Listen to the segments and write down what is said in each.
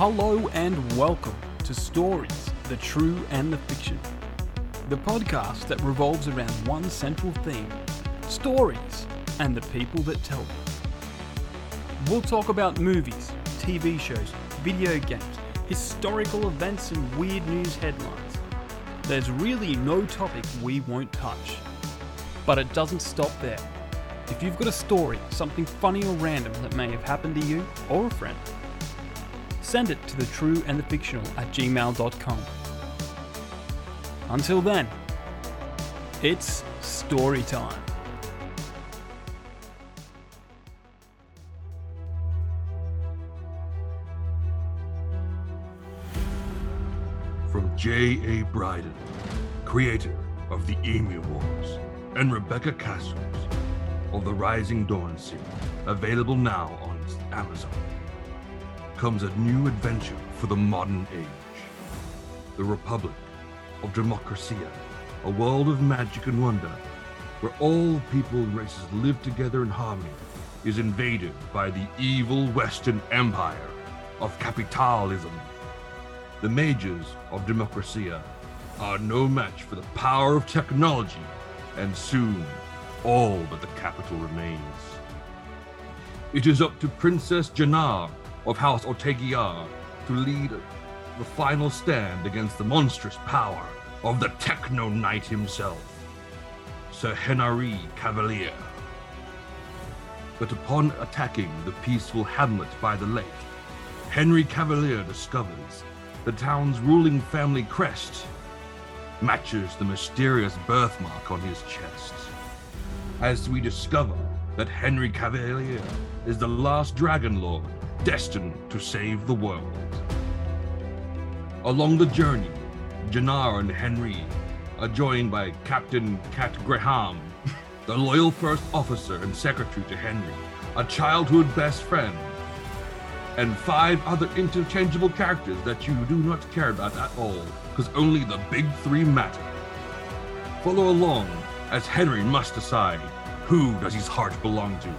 Hello and welcome to Stories, the True and the Fiction. The podcast that revolves around one central theme stories and the people that tell them. We'll talk about movies, TV shows, video games, historical events, and weird news headlines. There's really no topic we won't touch. But it doesn't stop there. If you've got a story, something funny or random that may have happened to you or a friend, send it to the true and the fictional at gmail.com. Until then, it's story time. From J.A. Bryden, creator of The Emu Wars, and Rebecca Cassells of the Rising Dawn series, available now on Amazon, comes a new adventure for the modern age. The Republic of Democracia, a world of magic and wonder, where all people and races live together in harmony, is invaded by the evil Western Empire of capitalism. The mages of Democracia are no match for the power of technology, and soon all but the capital remains. It is up to Princess Jannar of House Ortegiar to lead the final stand against the monstrous power of the Techno Knight himself, Sir Henry Cavalier. But upon attacking the peaceful hamlet by the lake, Henry Cavalier discovers the town's ruling family crest matches the mysterious birthmark on his chest. As we discover that Henry Cavalier is the last Dragon Lord destined to save the world. Along the journey, Jannar and Henry are joined by Captain Cat Graham, the loyal first officer and secretary to Henry, a childhood best friend, and five other interchangeable characters that you do not care about at all, because only the big three matter. Follow along as Henry must decide who does his heart belong to?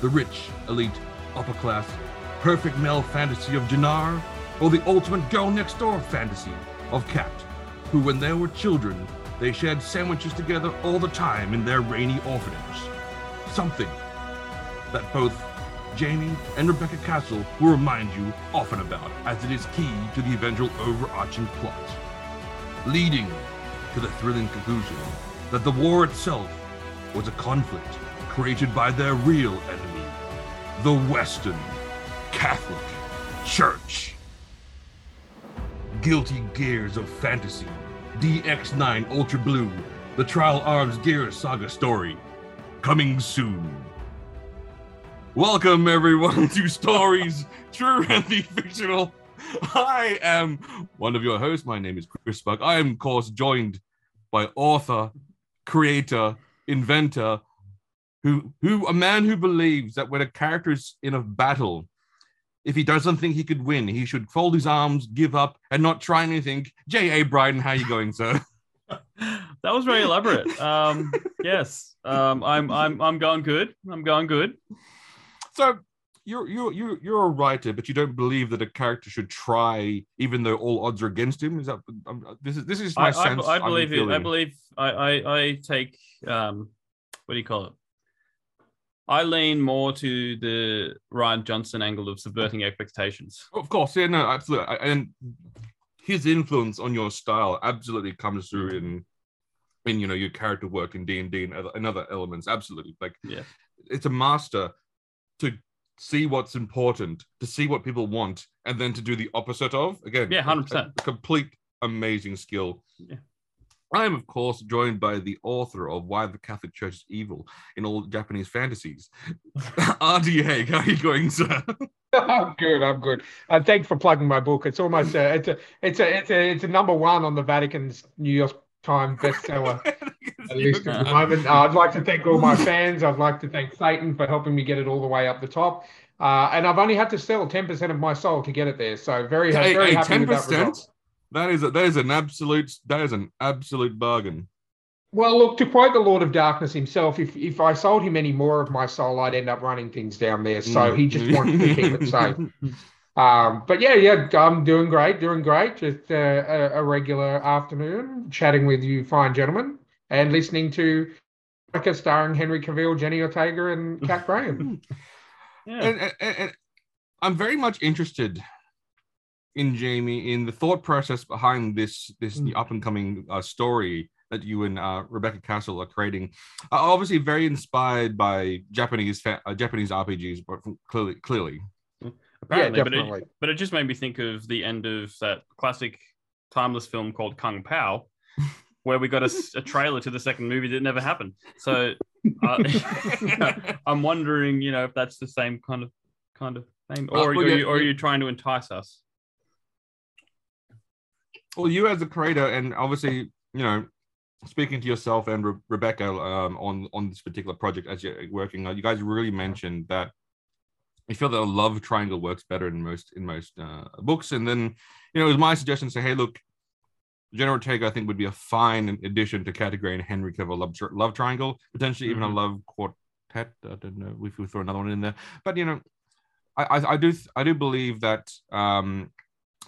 The rich, elite, upper class, perfect male fantasy of Jannar, or the ultimate girl next door fantasy of Cat, who when they were children, they shared sandwiches together all the time in their rainy orphanage. Something that both Jamie and Rebecca Castle will remind you often about, as it is key to the eventual overarching plot, leading to the thrilling conclusion that the war itself was a conflict created by their real enemy, the Western Catholic Church. Guilty Gears of Fantasy, DX9 Ultra Blue, the Trial Arms Gears Saga story, coming soon. Welcome, everyone, to Stories True and the Fictional. I am one of your hosts. My name is Chris Buck. I am, of course, joined by author, creator, inventor, who, who, a man who believes that when a character is in a battle, if he doesn't think he could win, he should fold his arms, give up, and not try anything. J.A. Bryden, how you going, sir? that was very elaborate. Um, yes, um, I'm I'm I'm going good. I'm going good. So you're you're you're you're a writer, but you don't believe that a character should try, even though all odds are against him. Is that um, this is this is my I, sense? I, I believe it. I believe I I, I take um, what do you call it? I lean more to the Rian Johnson angle of subverting expectations. Of course, yeah, no, absolutely, and his influence on your style absolutely comes through in in you know your character work in D and D and other, elements. Absolutely, like Yeah. it's a master to see what's important, to see what people want, and then to do the opposite of. Again, Yeah, 100%. complete amazing skill. Yeah. I am, of course, joined by the author of Why the Catholic Church is Evil in all Japanese fantasies. R.D. Haig, how are you going, sir? I'm good. I'm good. Uh, thanks for plugging my book. It's almost a, it's a, it's a, it's a, it's a number one on the Vatican's New York Times bestseller at least at the moment. Uh, I'd like to thank all my fans. I'd like to thank Satan for helping me get it all the way up the top. Uh, and I've only had to sell 10% of my soul to get it there. So very, very hey, happy with that 10%? result. That is a, that is an absolute that is an absolute bargain. Well, look, to quote the Lord of Darkness himself, if if I sold him any more of my soul, I'd end up running things down there. So he just wanted to keep it safe. Um, but yeah, yeah, I'm doing great, doing great. Just uh, a, a regular afternoon chatting with you fine gentlemen and listening to America starring Henry Cavill, Jenny Ortega, and Kat Graham. Yeah. and, and, and I'm very much interested in Jamie in the thought process behind this this Mm. up and coming uh, story that you and uh, Rebecca Castle are creating. Uh, obviously, very inspired by Japanese fa- uh, Japanese RPGs, but from- clearly, clearly. Apparently, yeah, but it, but it just made me think of the end of that classic timeless film called Kung Pow, where we got a trailer to the second movie that never happened. So uh, I'm wondering, you know, if that's the same kind of kind of thing, Uh, or, well, or, yeah, you, or are you trying to entice us? Well, you as a creator, and obviously, you know, speaking to yourself and Re- Rebecca um, on on this particular project as you're working, uh, you guys really mentioned that you feel that a love triangle works better in most in most uh, books, and then you know, it was my suggestion to say, hey, look, Jenna Ortega, I think, would be a fine addition to Kat Graham and Henry Cavill love, tri- love triangle, potentially even Mhm. a love quartet. I don't know if we throw another one in there, but you know, I I, I do I do believe that um,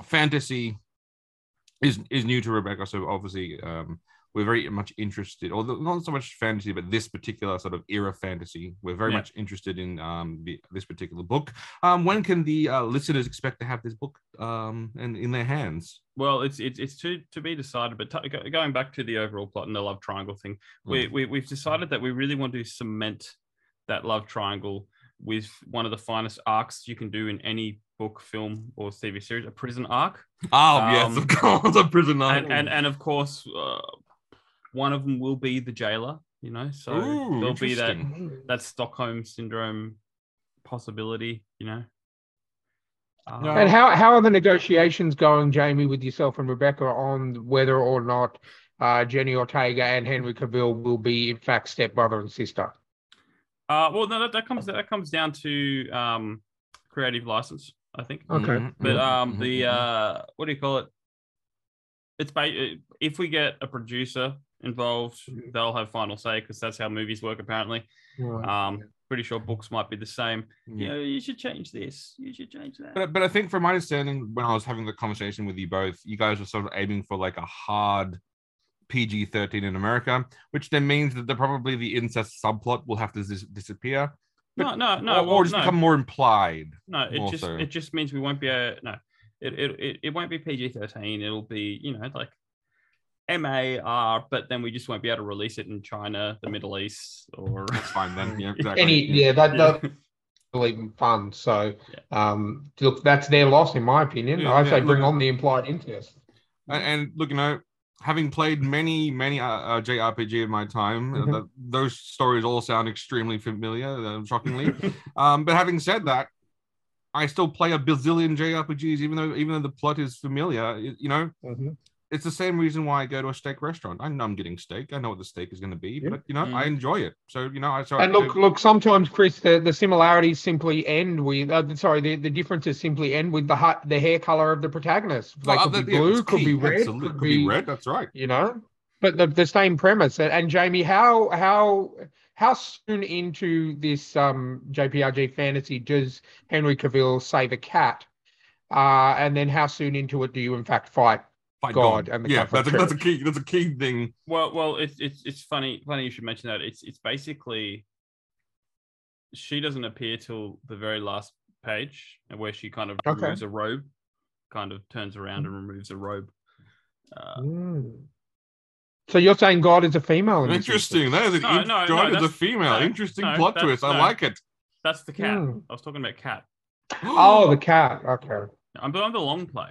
fantasy is is new to Rebecca, so obviously um, we're very much interested, although not so much fantasy, but this particular sort of era fantasy. We're very Yeah. much interested in um, the, this particular book. Um, when can the uh, listeners expect to have this book um, in, in their hands? Well, it's it's it's to to be decided. But t- going back to the overall plot and the love triangle thing, we, we we've decided that we really want to cement that love triangle with one of the finest arcs you can do in any book, film, or TV series, a prison arc. Oh yes, Um, of course, a prisoner. and and and of course, uh, one of them will be the jailer. You know, so Ooh, there'll be that that Stockholm syndrome possibility. You know. Um, And how, how are the negotiations going, Jamie, with yourself and Rebecca on whether or not uh, Jenny Ortega and Henry Cavill will be, in fact, stepbrother and sister? Uh, well, no, that, that comes that comes down to um, creative license, I think. Okay. Mhm, But mhm, um, mhm, the uh, what do you call it? It's ba- if we get a producer involved, they'll have final say because that's how movies work. Apparently, um, pretty sure books might be the same. Yeah. You know, you should change this. You should change that. But, but I think from my understanding, when I was having the conversation with you both, you guys were sort of aiming for like a hard PG 13 in America, which then means that the, probably the incest subplot will have to dis- disappear. No, no, no, or, or just no, become more implied. no. It just so. it just means we won't be a no. It it it, it won't be PG thirteen. It'll be you know like. MAR, but then we just won't be able to release it in China, the Middle East, or That's fine then. Yeah, exactly. Any, yeah, that, that even fun. So, um, look, that's their loss, in my opinion. Yeah, I yeah, say bring look- on the implied interest. And, and look, you know, having played many, many uh, uh, JRPG in my time, uh, Mhm. that, those stories all sound extremely familiar, uh, shockingly. um, but having said that, I still play a bazillion JRPGs, even though even though the plot is familiar. You know, Mhm. It's the same reason why I go to a steak restaurant. I know I'm getting steak. I know what the steak is going to be, Yeah. but you know, I Mm. enjoy it. So you know, I so And I, look, look. Sometimes, Chris, the, the similarities simply end with. Uh, sorry, the, the differences simply end with the ha- the hair color of the protagonist. Like Oh, could that- be blue, it's could key. be red, Absolutely. could, could be red. That's right. You know, but the, the same premise. And, and Jamie, how how how soon into this um, JPRG fantasy does Henry Cavill save a cat? Uh, and then how soon into it do you in fact fight? Fight God and the yeah, Catholic that's a, that's a key. That's a key thing. Well, well, it's it's it's funny. Funny you should mention that. It's it's basically she doesn't appear till the very last page, where she kind of Okay. removes a robe, kind of turns around and removes a robe. Uh, Mm. So you're saying God is a female? in Interesting. That is an No, in- no, God no, is a female. no, Interesting no, plot that's- twist. I like it. that's the cat. Hmm. I was talking about cat. Oh, the cat. Okay. I'm, I'm the long play.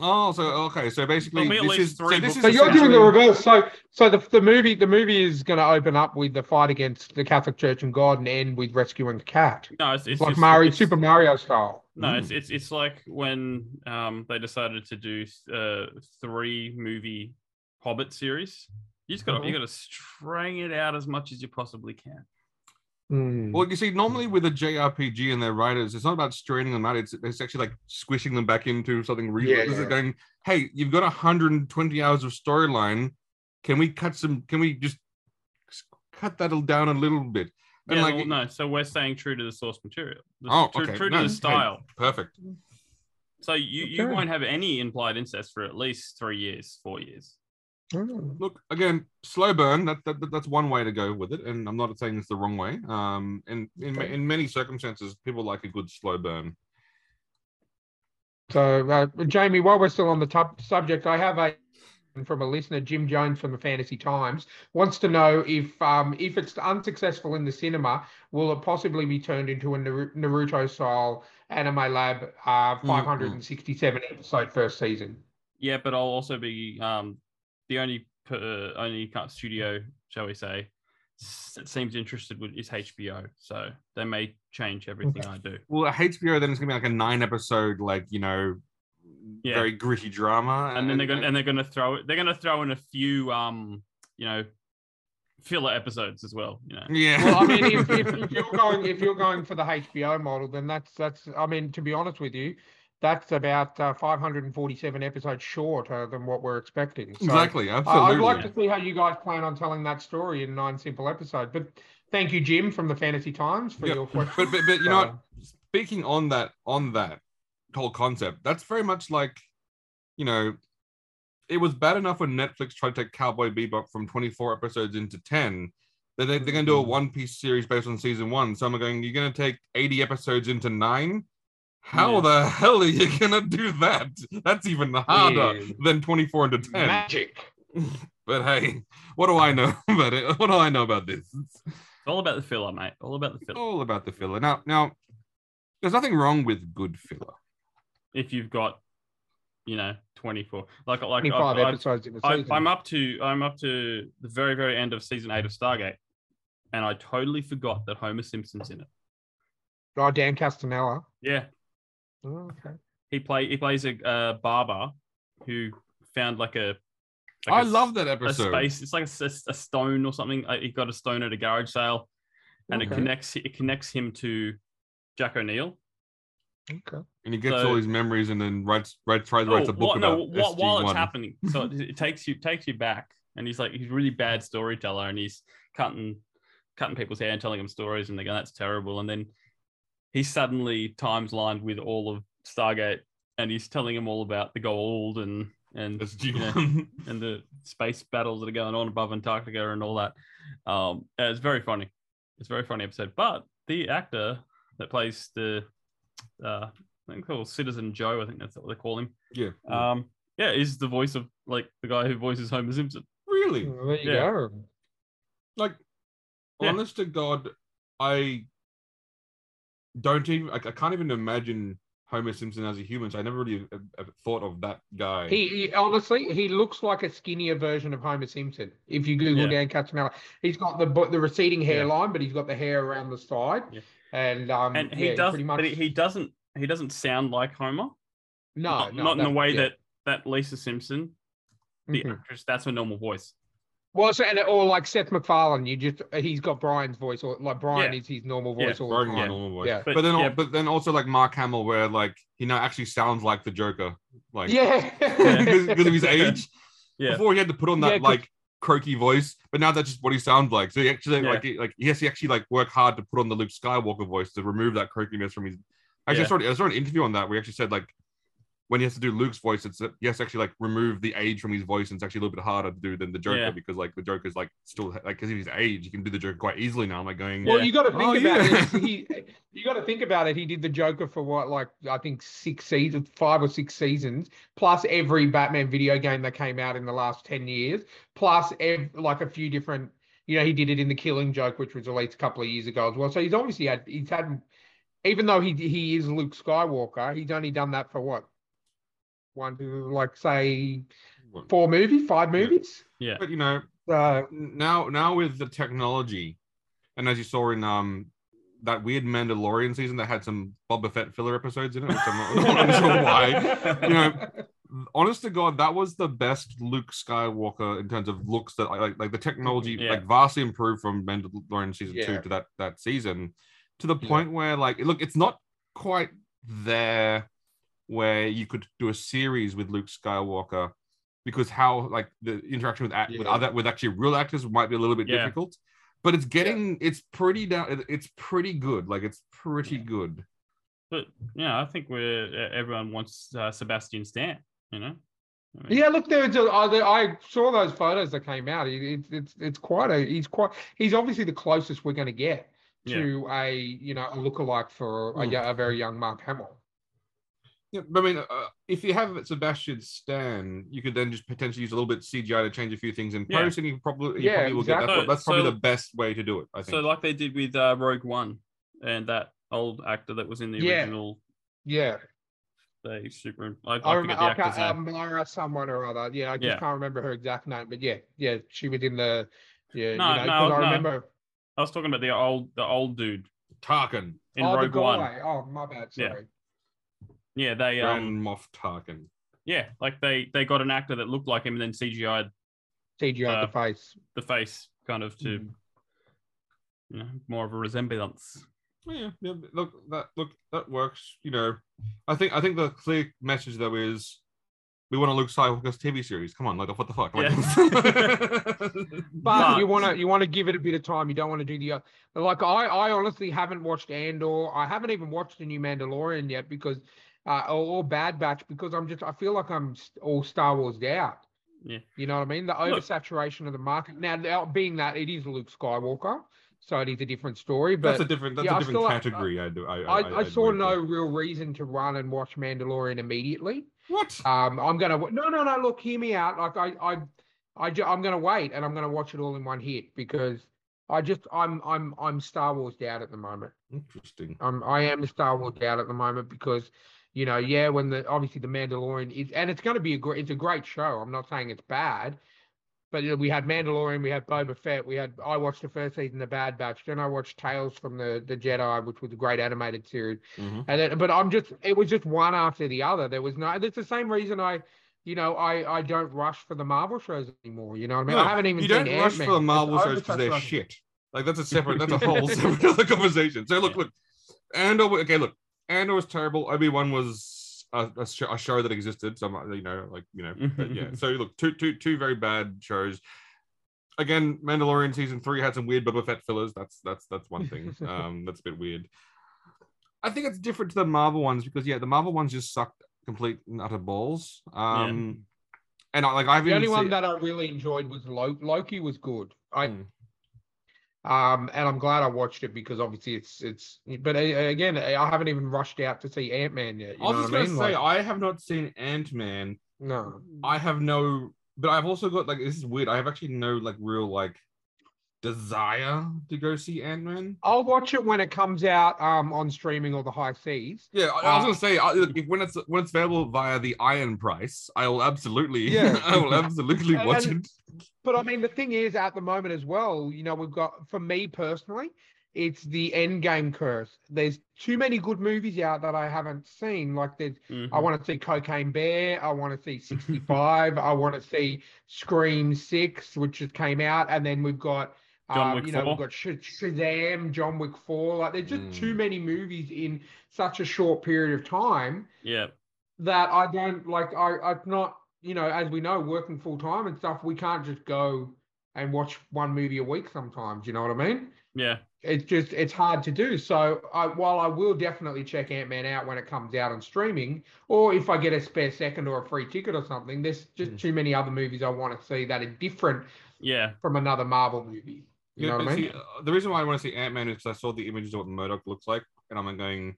Oh, so okay, so basically, There'll be at this is so this is So you're doing the essentially- reverse. So so the, the movie the movie is going to open up with the fight against the Catholic Church and God and end with rescuing the cat. No, it's, It's it's like just- Mario it's- Super Mario style. No, it's, it's it's like when um they decided to do uh three movie Hobbit series. You just got to Mhm. you got to string it out as much as you possibly can. Hmm. Well, you see, normally with a JRPG and their writers, it's not about straining them out. It's it's actually like squishing them back into something real. Yeah, is yeah. going, hey, you've got 120 hours of storyline. Can we cut some? Can we just cut that down a little bit? And yeah, like, well, no. So we're staying true to the source material. The- Oh, true, okay. true No, to the hey. style. perfect. So you, you won't have any implied incest for at least three years, four years. Mm. Look again, slow burn. That, that that's one way to go with it, and I'm not saying it's the wrong way. Um, in in, Okay. in many circumstances, people like a good slow burn. So, uh, Jamie, while we're still on the top subject, I have a from a listener, Jim Jones from the Fantasy Times, wants to know if um, if it's unsuccessful in the cinema, will it possibly be turned into a Naruto style anime lab uh, 567 episode first season? Yeah, but I'll also be um, the only per, only kind of studio, shall we say, that seems interested with is HBO. So they may change everything I do. Well, HBO, then it's gonna be like a nine episode, like you know, Yeah. very gritty drama, And then they're gonna and they're gonna throw it. They're gonna throw in a few um, you know, filler episodes as well. You know. yeah. Well, I mean, if, if, if you're going if you're going for the HBO model, then that's that's. I mean, to be honest with you, that's about uh, 547 episodes shorter than what we're expecting. So, exactly, absolutely. I'd like to see how you guys plan on telling that story in nine simple episodes. But thank you, Jim, from the Fantasy Times, for your question. but, but but you know what? Uh, Speaking on that on that whole concept, that's very much like, you know, it was bad enough when Netflix tried to take Cowboy Bebop from 24 episodes into 10. That they, they're going to do a Mhm. One Piece series based on season one. So I'm going, you're going to take 80 episodes into nine. How Yeah. the hell are you going to do that? That's even harder Yeah. than 24 into 10. Magic. But hey, what do I know about it? What do I know about this? It's It's all about the filler, mate. All about the filler. all about the filler. Now, now, there's nothing wrong with good filler. If you've got, you know, twenty four, like like 25 I've, I've, episodes in the I, season. I'm up to I'm up to the very very end of season eight of Stargate, and I totally forgot that Homer Simpson's in it. oh, Dan Castellaneta. Yeah, Oh, okay. he play he plays a uh, barber who found like a. I like a s- love that a episode. space. It's like a stone or something. Uh, He got a stone at a garage sale, and it connects it connects him to Jack O'Neill. Okay. and he gets So- all his memories and then writes writes tries to write Oh, a book what- about no, wh- while it's happening. So it, it takes you takes you back, and he's like he's a really bad storyteller, and he's cutting cutting people's hair and telling them stories, and they go that's terrible, and then he's suddenly times lined with all of Stargate, and he's telling him all about the gold and and you know, and the space battles that are going on above Antarctica and all that. Um, and it's very funny. It's a very funny episode. But the actor that plays the, uh, I think called Citizen Joe, I think that's what they call him. yeah. Um, yeah, is the voice of like the guy who voices Homer Simpson. really? Well, there you Yeah. go. Like, Yeah. honest to God, I don't even. I, I can't even imagine Homer Simpson as a human. So I never really uh, uh, thought of that guy. He, he honestly, he looks like a skinnier version of Homer Simpson. If you Google Yeah. Dan Castellaneta, he's got the bu- the receding hairline, but he's got the hair around the side, Yeah. and um, And he yeah, does, pretty much. but he, he doesn't. He doesn't sound like Homer. no, not, no, not in the way yeah. that that Lisa Simpson, the Mhm. actress, that's her normal voice. Well, so, and or like Seth MacFarlane, you just he's got Brian's voice, or like Brian Yeah. is his normal Yeah, voice all Borrowing the my time. normal voice. Yeah. But, But- then, yeah. but then also like Mark Hamill, where like he now actually sounds like the Joker, like Yeah, because, because of his age. Yeah. Before he had to put on Yeah, that 'cause- like croaky voice, but now that's just what he sounds like. So he actually Yeah. like he, like he has to actually like work hard to put on the Luke Skywalker voice to remove that croakiness from his. Actually, Yeah. I, saw, I saw an interview on that where he actually said like when he has to do Luke's voice, it's uh, he has to actually like remove the age from his voice, and it's actually a little bit harder to do than the Joker Yeah. because like the Joker's like still like because of his age, he can do the Joker quite easily now. I'm like going, Well, oh, Yeah. you got to think Oh, about yeah. it. He, you got to think about it. He did the Joker for what, like I think six seasons, five or six seasons, plus every Batman video game that came out in the last ten years, plus ev- like a few different. You know, he did it in the Killing Joke, which was released a couple of years ago as well. So he's obviously had he's had, even though he he is Luke Skywalker, he's only done that for what, one, to like say four movies, five movies. Yeah. but you know Uh, now now with the technology, and as you saw in um that weird Mandalorian season that had some Boba Fett filler episodes in it, which I'm not, not sure why. You know, honest to God, that was the best Luke Skywalker in terms of looks that I like. Like the technology, Yeah. like vastly improved from Mandalorian season two to that that season, to the Yeah. point where like look, it's not quite there where you could do a series with Luke Skywalker because how like the interaction with act with other with actually real actors might be a little bit Yeah. difficult. but it's getting it's pretty down. It's pretty good. Like it's pretty good. But yeah, I think we're e, everyone wants uh, Sebastian Stan. You know. I mean, Yeah, look, there's a, I, I saw those photos that came out. It, it's it's it's quite a he's quite he's obviously the closest we're going to get Yeah. to a you know a lookalike for a, Hmm. a very young Mark Hamill. Yeah, but I mean, uh, if you have Sebastian Stan, you could then just potentially use a little bit CGI to change a few things in Yeah. post, and you probably you Yeah, probably will get exactly. that's, that's probably So- the best way to do it. I think. So like they did with uh, Rogue One, and that old actor that was in the Yeah. original. Yeah, They super. I, I, I remember the actor's um, Myra someone or other. Yeah, I just can't remember her exact name, but yeah, yeah, she was in the yeah. No, you know, no, I no. remember I was talking about the old, the old dude Tarkin, in oh, Rogue One. Oh, my bad. Sorry. Yeah, they Grand um, Moff Tarkin. yeah, like they they got an actor that looked like him, and then CGI'd CGI Uh, the face. the face kind of to, Mhm. you know, more of a resemblance. Yeah, yeah. Look, that look that works. You know, I think I think the clear message though is we want a Luke Skywalker's TV series. Come on, like what the fuck? Like, But, But- you want to you want to give it a bit of time. You don't want to do the uh, like I I honestly haven't watched Andor. I haven't even watched the new Mandalorian yet because uh or, or Bad Batch because I'm just I feel like I'm all Star Wars out. Yeah. You know what I mean? The Look- oversaturation of the market. Now, now being that it is Luke Skywalker, so it is a different story. But that's a different that's yeah, I a different still- I- category. I do. I I, I, I'd saw no with. real reason to run and watch Mandalorian immediately. What? Um, I'm gonna no, no, no. Look, hear me out. Like I, I, I, I'm gonna wait and I'm gonna watch it all in one hit because I just, I'm, I'm, I'm Star Wars out at the moment. Interesting. I'm, I am Star Wars out at the moment because, you know, yeah, when the obviously the Mandalorian is, and it's gonna be a great, it's a great show. I'm not saying it's bad, but you know, we had Mandalorian, we had Boba Fett, we had. I watched the first season of Bad Batch, then I watched Tales from the the Jedi, which was a great animated series. Mhm. And then, but I'm just, it was just one after the other. There was no, it's the same reason I, you know, I, I don't rush for the Marvel shows anymore. You know what I mean? No, I haven't even you don't rush Ant-Man. for the It's Marvel shows because they're shit. Like that's a separate, that's a whole separate other conversation. So look, Yeah. look, Andor. Okay, look, Andor was terrible. Obi Wan was a, a, show, a show that existed. So I'm, you know, like you know, but yeah. So look, two, two, two very bad shows. Again, Mandalorian season three had some weird Boba Fett fillers. That's that's that's one thing. Um, that's a bit weird. I think it's different to the Marvel ones because yeah, the Marvel ones just sucked complete and utter balls. Um, and I, like I've The only one seen- that I really enjoyed was Loki. Loki was good. I, Hmm. Um, and I'm glad I watched it because obviously it's it's. But uh, again, I haven't even rushed out to see Ant Man yet. I was just gonna mean? say Like, I have not seen Ant Man. no. I have no, but I've also got like this is weird. I have actually no like real like desire to go see Ant Man. I'll watch it when it comes out um on streaming or the high seas. Yeah, I, I was Uh, gonna say I, look, if when it's when it's available via the Iron Price, I will absolutely, Yeah. I will absolutely And- watch and- it. But I mean, the thing is, at the moment as well, you know, we've got for me personally, it's the end game curse. There's too many good movies out that I haven't seen. Like there's, Mhm. I want to see Cocaine Bear. I want to see 65. I want to see Scream Six, which just came out, and then we've got. John um, you know, 4. we've got Sh- Shazam, John Wick 4. Like, there's just too Mm. many movies in such a short period of time yeah, that I don't like. I I'm not you know as we know working full time and stuff. We can't just go and watch one movie a week. Sometimes you know what I mean. yeah, It's just it's hard to do. So I, while I will definitely check Ant Man out when it comes out on streaming, or if I get a spare second or a free ticket or something, there's just Mm. too many other movies I want to see that are different yeah. from another Marvel movie. You know Yeah, what I mean? see, uh, the reason why I want to see Ant Man is because I saw the images of what MODOK looks like, and I'm going,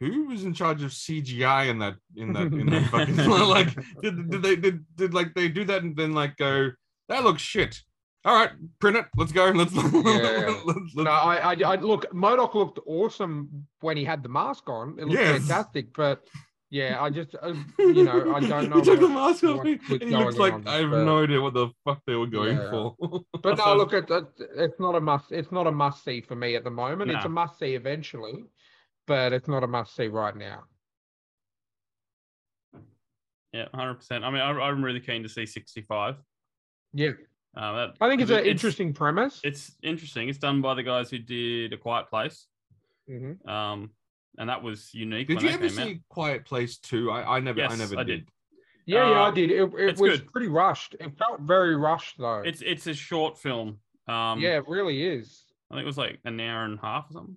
who was in charge of CGI in that in that in that fucking like did, did they did, did like they do that and then like go that looks shit. All right, print it. Let's go. Let's, let's, Yeah. let's- No, I, I, I look. MODOK looked awesome when he had the mask on. It looked Yes. fantastic, but yeah, I just, uh, you know, I don't know. he took the mask off me, and he looks like on, I have but- no idea what the fuck they were going Yeah. for. But no, look, it, it, it's not a must. It's not a must see for me at the moment. It's a must see eventually, but it's not a must see right now. Yeah, hundred percent. I mean, I, I'm really keen to see 65. Yeah, Uh, that, I think it's because an interesting premise. It's interesting. It's done by the guys who did A Quiet Place, Mhm. um, and that was unique. Did when you ever came see Quiet Place too? I, I never, I never I did. did. Yeah, yeah, I Uh, did. It, it was good. pretty rushed. It felt very rushed though. It's it's a short film, Um, yeah, it really is. I think it was like an hour and a half or something.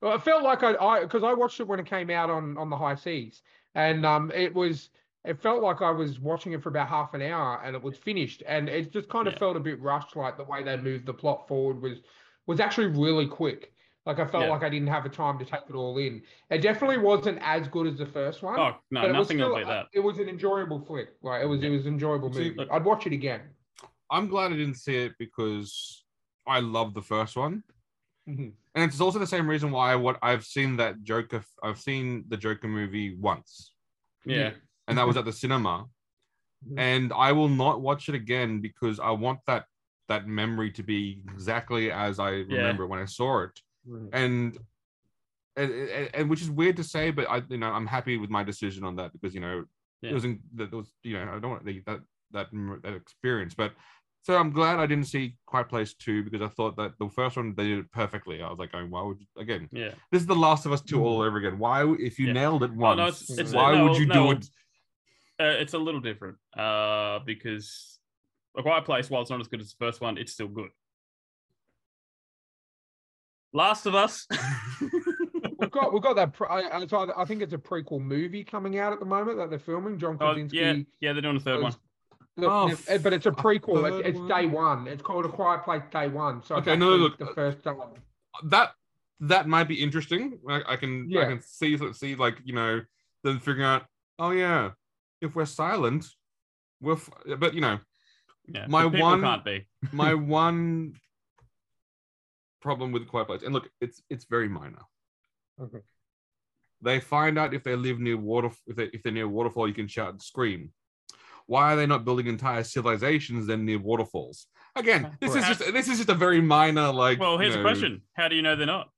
Well, it felt like I, I, because I watched it when it came out on on the high seas, and um, it was, it felt like I was watching it for about half an hour, and it was finished, and it just kind of Yeah. felt a bit rushed, like the way they moved the plot forward was, was actually really quick. Like I felt Yeah. like I didn't have the time to take it all in. It definitely wasn't as good as the first one. Oh no, but it was nothing will still, that. It was an enjoyable flick. Like it was, it was an enjoyable See, movie. look- I'd watch it again. I'm glad I didn't see it because I love the first one. Mhm. And it's also the same reason why what I've seen that Joker I've seen the Joker movie once. Yeah, And that was at the cinema. Mhm. And I will not watch it again because I want that that memory to be exactly as I remember when I saw it. And and, and, and which is weird to say, but I you know I'm happy with my decision on that because you know Yeah. it wasn't that was you know I don't want the, that that that experience, but so I'm glad I didn't see Quiet Place two because I thought that the first one they did it perfectly. I was like, going, why would you, again? yeah. This is the Last of Us two all over again. Why if you Yeah. nailed it Oh, once? no, it's- it's- why no, would you do it? Uh, it's a little different uh, because A Quiet Place, while it's not as good as the first one, it's still good. Last of Us. We've got we've got that. Pre- I, I, it's either- I think it's a prequel movie coming out at the moment that they're filming. John oh, yeah, yeah, they're doing a third one. Was- Look, Oh, if- but it's a prequel. third It's, it's day one. It's called A Quiet Place Day One. So Okay, it's no, look, the first time. that that might be interesting. I, I can I can see see like you know them figuring out. Oh yeah, if we're silent, we're. F-, but you know, Yeah, My one- can't be. my one problem with Quiet Place, and look, it's it's very minor. Okay. They find out if they live near water, if they if they're near a waterfall, you can shout and scream. Why are they not building entire civilizations then near waterfalls? Again, this is just this is just a very minor like. Well, you here's a question: How do you know they're not?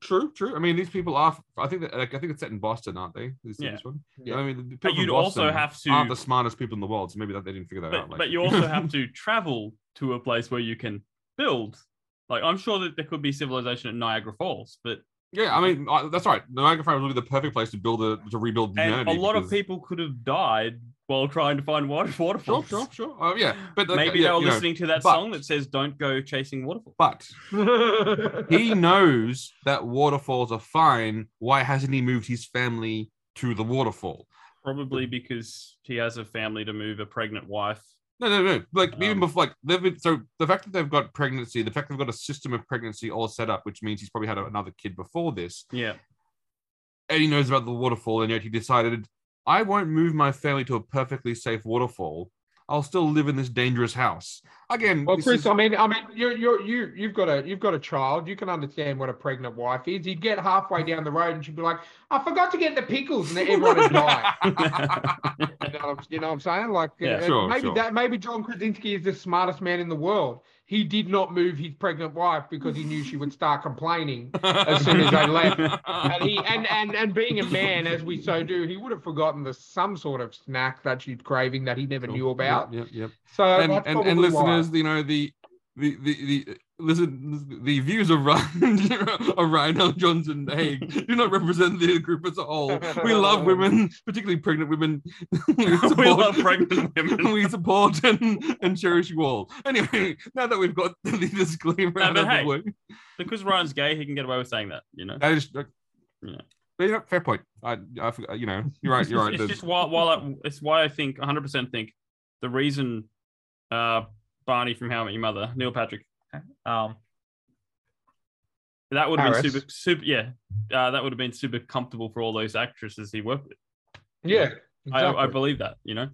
True, true. I mean, these people are. I think that like I think it's set in Boston, aren't they? This, Yeah. this one. Yeah. I mean, the But people from you'd also have to- aren't the smartest people in the world, so maybe that they didn't figure that But, out. Like, but you also have to travel to a place where you can build. Like I'm sure that there could be civilization at Niagara Falls, but yeah, I mean, uh, that's right. Niagara Falls would be the perfect place to build a to rebuild and humanity. a lot of people could have died while trying to find water Sure, waterfalls. sure, sure. Uh, yeah, but like, Maybe yeah, they were you know, listening to that but- song that says "Don't go chasing waterfalls." But he knows that waterfalls are fine. Why hasn't he moved his family to the waterfall? Probably because he has a family to move a pregnant wife. No, no, no. Like even Um, before, like they've been so the fact that they've got pregnancy, the fact they've got a system of pregnancy all set up, which means he's probably had another kid before this, Yeah, and he knows about the waterfall, and yet he decided, I won't move my family to a perfectly safe waterfall. I'll still live in this dangerous house. Again, Well, Chris, is- I mean, I mean, you you you you've got a you've got a child. You can understand what a pregnant wife is. You'd get halfway down the road and she'd be like, "I forgot to get the pickles," and then everyone would die. You know, what I'm- you know what I'm saying? Like, Yeah. uh, Sure, maybe sure. that maybe John Krasinski is the smartest man in the world. He did not move his pregnant wife because he knew she would start complaining as soon as they left. And he and and and being a man, as we so do, he would have forgotten the some sort of snack that she's craving that he never knew about. Yep, yep. So and that's and, and probably why. Listeners, you know the the the, the listen the views of Ryan of Ryan. Johnson Haig do not represent the group as a whole. We love women, particularly pregnant women. we, we support- love pregnant women. we support and, and cherish you all. Anyway, now that we've got the disclaimer No, out of hey. the way, because Ryan's gay, he can get away with saying that. You know, that is. Yeah. But, you know, fair point. I, I, forgot- you know, you're right. You're right. It's There's- just while, while I, it's why I think 100 percent think the reason uh, Barney from How I Met Your Mother, Neil Patrick, um, that would have been super super. Yeah, uh, that would have been super comfortable for all those actresses he worked with. yeah, I, I believe that. You know,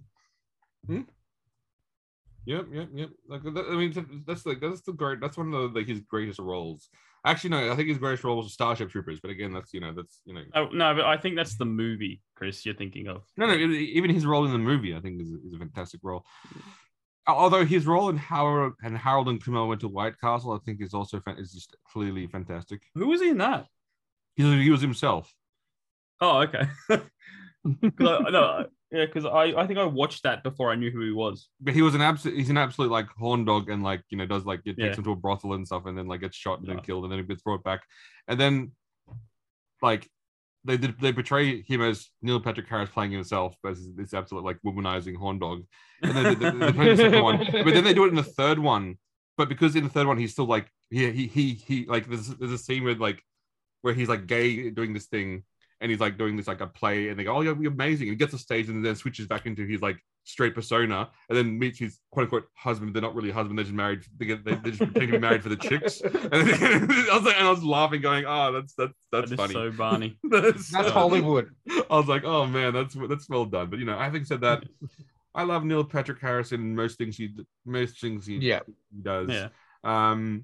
Yep, yep, yep. Like that, I mean, that's like that's the great. That's one of the, like his greatest roles. Actually, no, I think his greatest role was Starship Troopers. But again, that's you know, that's you know, oh, no, but I think that's the movie, Chris. You're thinking of. no, no. Even his role in the movie, I think, is, is a fantastic role. Although his role in Harold and Harold and Kumar went to White Castle, I think is also is just clearly fantastic. Who was he in that? He, he was himself. Oh, okay. I, no, yeah, because I, I think I watched that before I knew who he was. But he was an absolute. He's an absolute like horn dog, and like you know does like it takes Yeah. him to a brothel and stuff, and then like gets shot and then killed, and then he gets brought back, and then like they they portray him as Neil Patrick Harris playing himself as this absolute like womanizing horn dog, and they, they, they the one, but then they do it in the third one. But because in the third one he's still like he he he, he like there's there's a scene with like where he's like gay doing this thing and he's like doing this like a play and they go oh you're, you're amazing. And he gets off stage and then switches back into his like straight persona and then meets his quote unquote husband they're not really husband they're just married they get they, they just pretend to be married for the chicks and then, I was like and I was laughing going oh that's that's that's That is funny so Barney. that's, That's so- Hollywood. I was like, oh man, that's that's well done. But you know, having said that, I love Neil Patrick Harris in most things he most things he Yeah. does. Yeah. Um,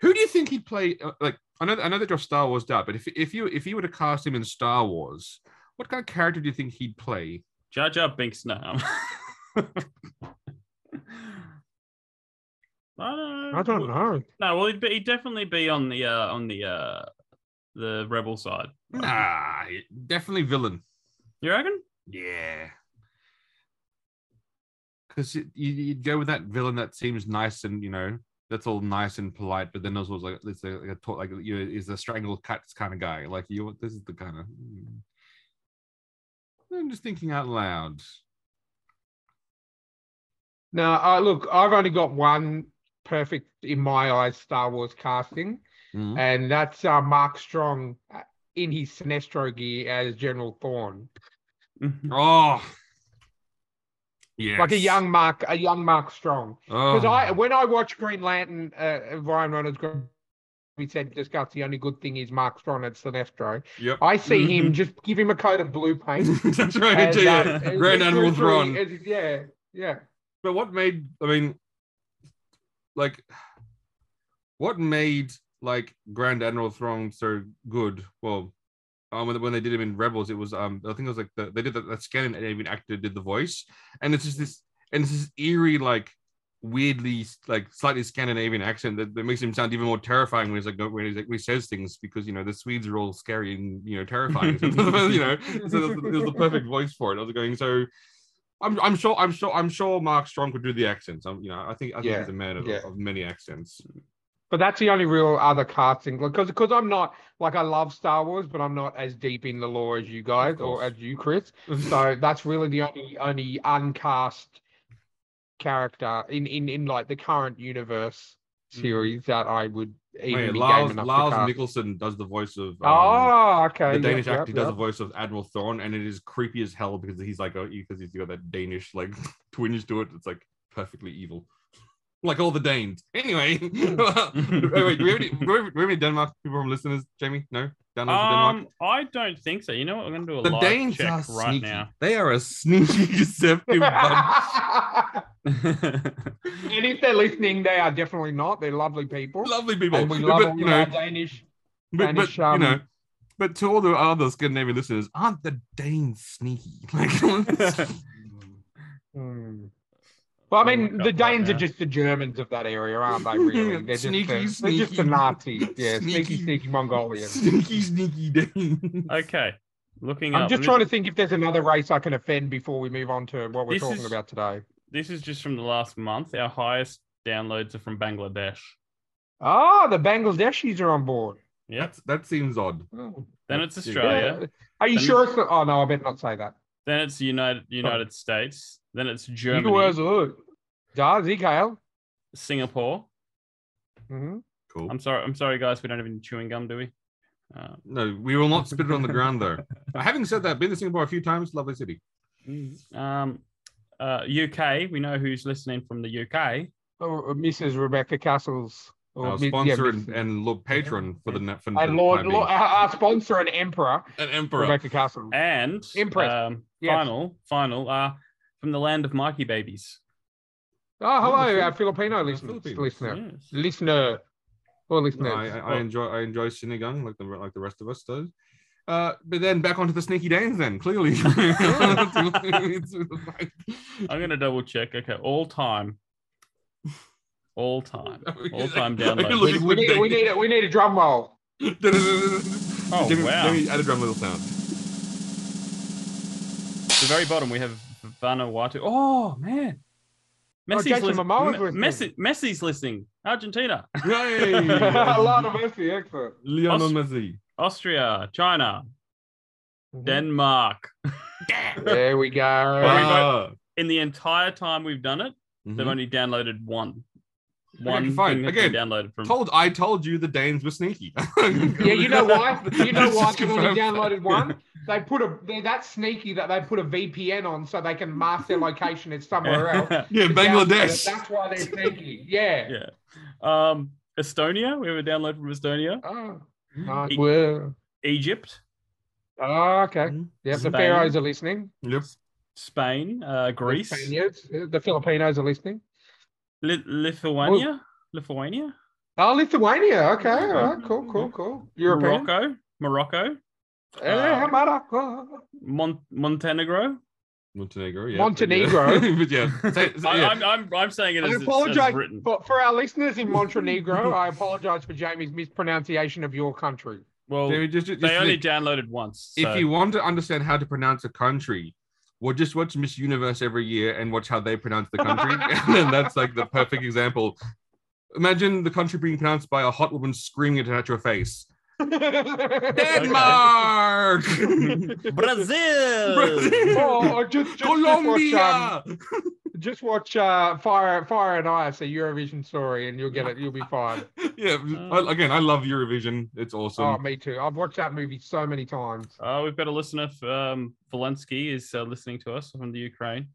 who do you think he'd play? uh, Like, I know I know that you're Star Wars out, but if if you if you were to cast him in Star Wars, what kind of character do you think he'd play? Jar Jar Binks. now. I don't know. I don't know. No, well, he'd, be, he'd definitely be on the uh, on the uh, the rebel side. Nah, definitely villain. You reckon? Yeah. Because you, you'd go with that villain that seems nice and you know that's all nice and polite, but then also like it's a, like a talk, like you know, is a strangled cats kind of guy. Like you, this is the kind of. I'm just thinking out loud. Now, uh, look, I've only got one perfect in my eyes Star Wars casting, Mhm. and that's uh, Mark Strong uh, in his Sinestro gear as General Thrawn, Oh, yeah, like a young Mark, a young Mark Strong. Because Oh. I, when I watch Green Lantern, uh, Ryan Reynolds, we said discuss the only good thing is Mark Strong at Sinestro. Yep, I see him Mhm. just give him a coat of blue paint. that's right. and, yeah, uh, Grand Admiral Thrawn. Yeah, yeah. But what made? I mean, like, what made like Grand Admiral Thrawn so good? Well, um, when, when they did him in Rebels, it was um, I think it was like the, they did that, that Scandinavian actor did the voice, and it's just this, and it's this eerie like weirdly like slightly Scandinavian accent that, that makes him sound even more terrifying when he's like when he's like when he says things because you know the Swedes are all scary and you know terrifying, you know, so it was, the perfect voice for it. I was going so. I'm, I'm sure I'm sure I'm sure Mark Strong could do the accents. I'm, you know I think I think Yeah, he's a man of, yeah. of many accents. But that's the only real other casting because because I'm not like I love Star Wars, but I'm not as deep in the lore as you guys or as you, Chris. So that's really the only only uncast character in in in like the current universe series that I would even Wait, be Lars, game Lars. Mikkelsen does the voice of um, oh, okay. the Danish yep, actor. He does yep. the voice of Admiral Thrawn, and it is creepy as hell because he's like because he's got that Danish like twinge to it. It's like perfectly evil, like all the Danes. Anyway, wait, wait, do we have any, do we have do we have any Denmark people from listeners? Jamie, no, downloads from Denmark. Um, I don't think so. You know what? We're gonna do a The live Danes check are right sneaky. now. They are a sneaky, deceptive bunch. and if they're listening, they are definitely not. They're lovely people. Lovely people, and we love but, all you know, Danish. but, but Danish, you um, know, but to all the other Scandinavian listeners, aren't the Danes sneaky? Like, Hmm. Well, I mean, look the up right Danes are just the Germans of that area, aren't they? Really, they're Sneaky, just the, they're just the. Nazis. Yeah, Sneaky. sneaky, sneaky Mongolians. sneaky, sneaky Danes. okay, looking I'm up. just trying to think if there's another race I can offend before we move on to what we're talking is- about today. This is just from the last month. Our highest downloads are from Bangladesh. Ah, the Bangladeshis are on board. Yep. That's, that seems odd. Oh. Then it's Australia. Yeah. Are you Then- sure? It's oh no, I better not say that. Then it's United United States. Then it's Germany, Germany. Da, Zikael. Singapore. Mm-hmm. Cool. I'm sorry. I'm sorry, guys. We don't have any chewing gum, do we? Uh, No, we will not spit it on the ground though. Having said that, been to Singapore a few times, lovely city. um, uh, UK. We know who's listening from the UK. Oh, Mrs. Rebecca Cassells. or Our Mi- sponsor Miss- and, and Lord patron for the net for and Lord, Lord our, our sponsor and emperor, an emperor. Rebecca Cassells. And Impressed. um, Yes. final, final, uh, from the land of Mikey babies. Oh, hello, Phil- our Filipino uh, listeners, Philippines. listener, Yes. listener, or No, listeners. I, I I enjoy I enjoy Sinigang like the like the rest of us does. Uh, but then back onto the sneaky Danes then, clearly. I'm gonna double check. Okay, all time, all time, all time downloads. we, we need, we need, a, we need a drum roll. Oh, Jimmy, wow. Jimmy, add a drum little sound. At the very bottom we have Vanuatu. Oh man, Oh, Messi's, Jason lis- Momoa's listening. Messi, Messi's listening. Argentina, Yay! a lot of mercy, excellent. Lionel Aus- Messi. Austria, China, Mhm. Denmark. There we go. Very Ah. In the entire time we've done it, Mhm. they've only downloaded one. One fine. thing Again, downloaded from. Told I told you the Danes were sneaky. Yeah, you know why? You know Let's why? just Because when you confirm downloaded one, they put a they're that sneaky that they put a VPN on so they can mask their location in somewhere else. Yeah, To download it. Bangladesh. That's why they're sneaky. Yeah. yeah. Um, Estonia. We have a download from Estonia. Oh, nice. E- Well, Egypt, oh, okay. Mhm. Yep, the Pharaohs are listening. Yep. Spain, uh, The Greece, Spaniards, uh, the Filipinos are listening. Li- Lithuania, Lithuania, Oh, Lithuania. Okay. All right. Cool, cool, cool. European. Morocco, Morocco, Eh, Uh, Morocco. Mon- Montenegro. Montenegro. Yeah. Montenegro. but yeah. Say- say- I, yeah. I'm, I'm, I'm saying it I as, it's, as apologize written. for, for our listeners in Montenegro. I apologize for Jamie's mispronunciation of your country. Well, Jamie, just- just they only think, downloaded once. so- if you want to understand how to pronounce a country, well, just watch Miss Universe every year and watch how they pronounce the country, and that's like the perfect example. Imagine the country being pronounced by a hot woman screaming it at your face. Denmark, Brazil. Brazil! oh, just, just, Colombia. Just watch, um, just watch uh, Fire, Fire and Ice, a Eurovision story, and you'll get it. You'll be fine. yeah. I- again, I love Eurovision. It's awesome. Oh, me too. I've watched that movie so many times. Uh, we've got a listener, um, Valensky, is uh, listening to us from the Ukraine.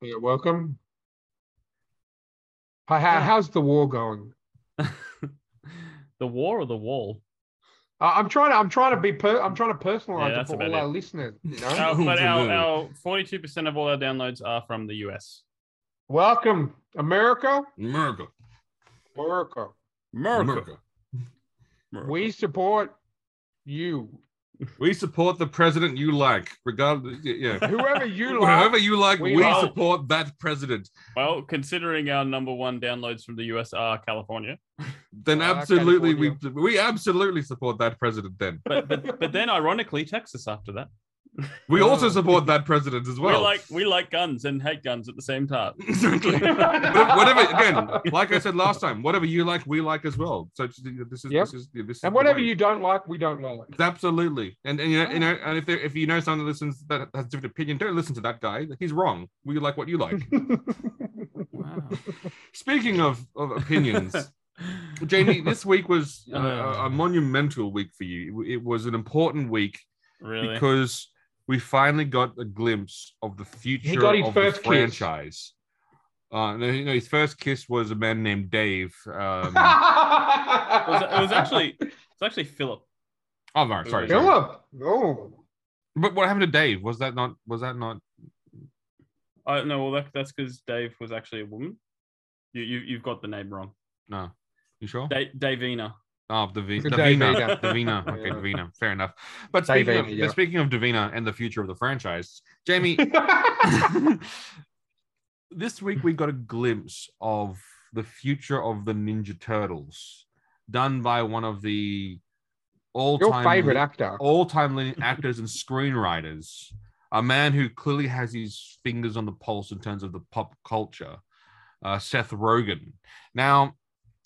You're welcome. How, how- how's the war going? the war or the wall? I'm trying to. I'm trying to be. Per, I'm trying to personalize Yeah, it for all about our listeners. You know. Uh, but our, our 42% of all our downloads are from the US. Welcome, America. America. America. America. We support you. We support the president you like, regardless. Yeah. Whoever you like. Whoever you like, we we, support that president. Well, considering our number one downloads from the US are California, Then Ah, absolutely, we we absolutely support that president. Then but but, but then ironically Texas after that. We also Oh. support that president as well. we like we like guns and hate guns at the same time. exactly. But whatever. Again, like I said last time, whatever you like, we like as well. So this is Yep. this is this and the whatever you don't like, we don't like. Absolutely, and, and you know, you know, and if there, if you know someone that listens that has a different opinion, don't listen to that guy. He's wrong. We like what you like. Wow. Speaking of, of opinions, Jamie, this week was uh, a, a monumental week for you. It was an important week really? because we finally got a glimpse of the future got his of the first kiss. franchise. Uh, no, you know, his first kiss was a man named Dave. Um, it, was, it was actually it's actually Philip. oh, no, sorry, sorry. Philip. Oh. But what happened to Dave? Was that not? Was that not? I no, well that, that's because Dave was actually a woman. You you you've got the name wrong. No, you sure? Da- Davina. Oh, Davi- Davina. Davina. Okay, Yeah. Davina. Fair enough. But speaking of, Davina, yeah. but speaking of Davina and the future of the franchise, Jamie, this week we got a glimpse of the future of the Ninja Turtles, done by one of the all-time favorite actor. all-time leading actors and screenwriters, a man who clearly has his fingers on the pulse in terms of the pop culture, uh, Seth Rogen. Now,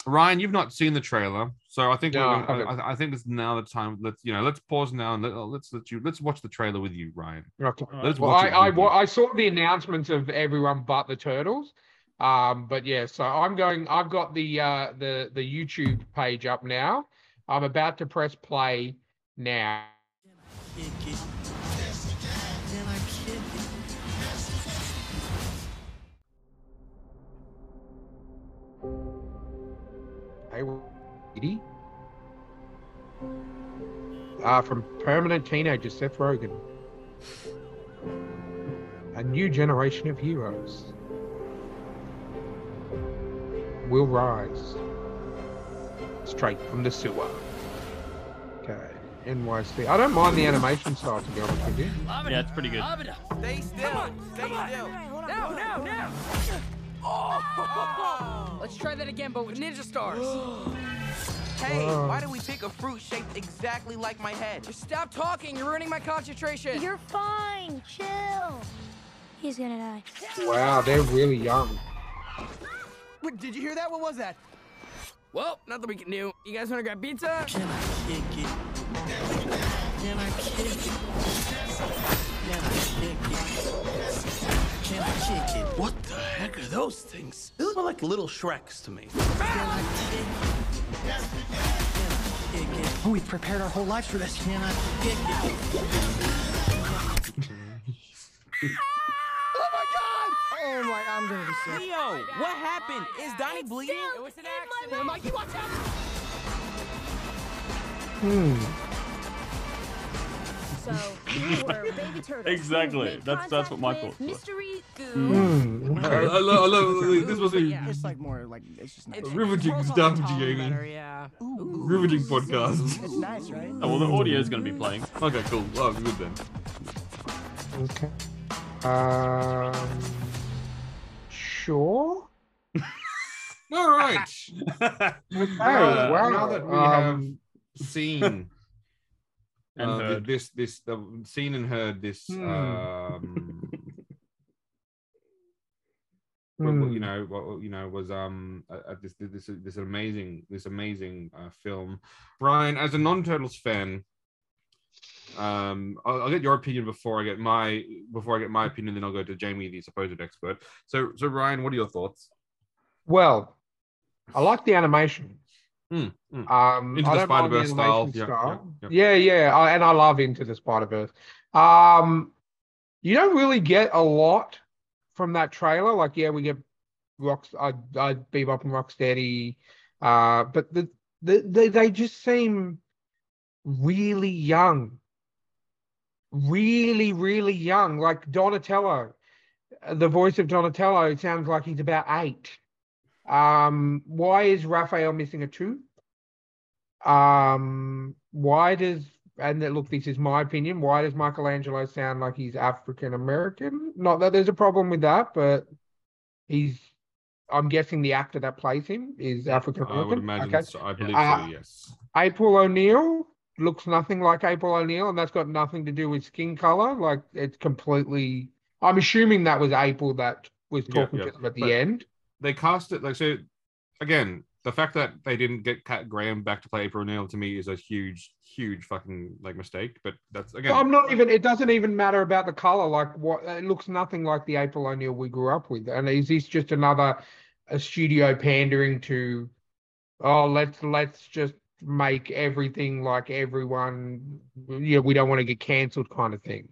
Ryan, you've not seen the trailer, so I think No, we're I gonna- haven't. I, I think it's now the time. Let's you know, let's pause now and let, let's let you let's watch the trailer with you, Ryan. Okay. Let's Well, watch I, I, with you. well, I saw the announcements of everyone but the turtles. Um, but yeah, so I'm going. I've got the uh, the the YouTube page up now. I'm about to press play now. Hey, lady. Uh, from permanent teenager Seth Rogen. A new generation of heroes will rise straight from the sewer. Okay, NYC. I don't mind the animation style, to be honest with you. Yeah, it's pretty good. Stay still. Stay still. Now, now, now! Let's try that again, but with ninja stars. Hey, Whoa. why did we pick a fruit shaped exactly like my head? Just stop talking. You're ruining my concentration. You're fine. Chill. He's gonna die. Wow, they're really young. Wait, did you hear that? What was that? Well, nothing we can do. You guys want to grab pizza? Can I kick it? Can I kick it? Can I kick it? Can I kick it? What the heck are those things? They look more like little Shreks to me. Oh, we've prepared our whole lives for this. Can I kick it? Oh my god! Oh my, I'm gonna be sick. Leo, what happened? Is Donnie bleeding? It was an accident. Mikey, watch out! Hmm. So you were baby turtles. Exactly. That's- that's what my contact thoughts were. with Mystery goo. Hmm, I, okay. I love, I love this was a Yeah, it's like more like it's just nice. riveting rolls off the stuff, Jamie. better, yeah. riveting podcast. It's nice, right? Oh, well, the audio is going to be playing. Okay, cool. Oh, good then. Okay. Um, sure. All right. Okay. Now- wow. Now that we Um, have seen And uh, heard. this, this, the seen and heard this, Hmm. um, well, well, hmm. you know, what you know was um uh, uh, this this this amazing this amazing uh, film. Ryan, as a non-turtles fan, um, I'll, I'll get your opinion before I get my before I get my opinion. Then I'll go to Jamie, the supposed expert. So, so Ryan, what are your thoughts? Well, I like the animation. Mm, mm. Um, Into I the the Spider-Verse style. Yeah, style. yeah, yeah, yeah, I, and I love Into the Spider Verse. Um, you don't really get a lot from that trailer. Like, yeah, we get rocks. I, I Bebop and Rocksteady, uh, but the, the they they just seem really young, really, really young. Like Donatello, uh, the voice of Donatello sounds like he's about eight. Um, why is Raphael missing a tooth? Um, why does and look, this is my opinion. Why does Michelangelo sound like he's African American? Not that there's a problem with that, but he's. I'm guessing the actor that plays him is African American. I would imagine. Okay. So, I believe Uh, so. Yes. April O'Neil looks nothing like April O'Neil, and that's got nothing to do with skin color. Like it's completely. I'm assuming that was April that was Yeah, talking yeah. to them at the But- end. They cast it like so again the fact that they didn't get Kat Graham back to play April O'Neil to me is a huge huge fucking like mistake but that's again I'm not even. It doesn't even matter about the color. Like what? It looks nothing like the April O'Neil we grew up with. And is this just another a studio pandering to? Oh, let's let's just make everything like everyone. You know, we don't want to get cancelled, kind of thing.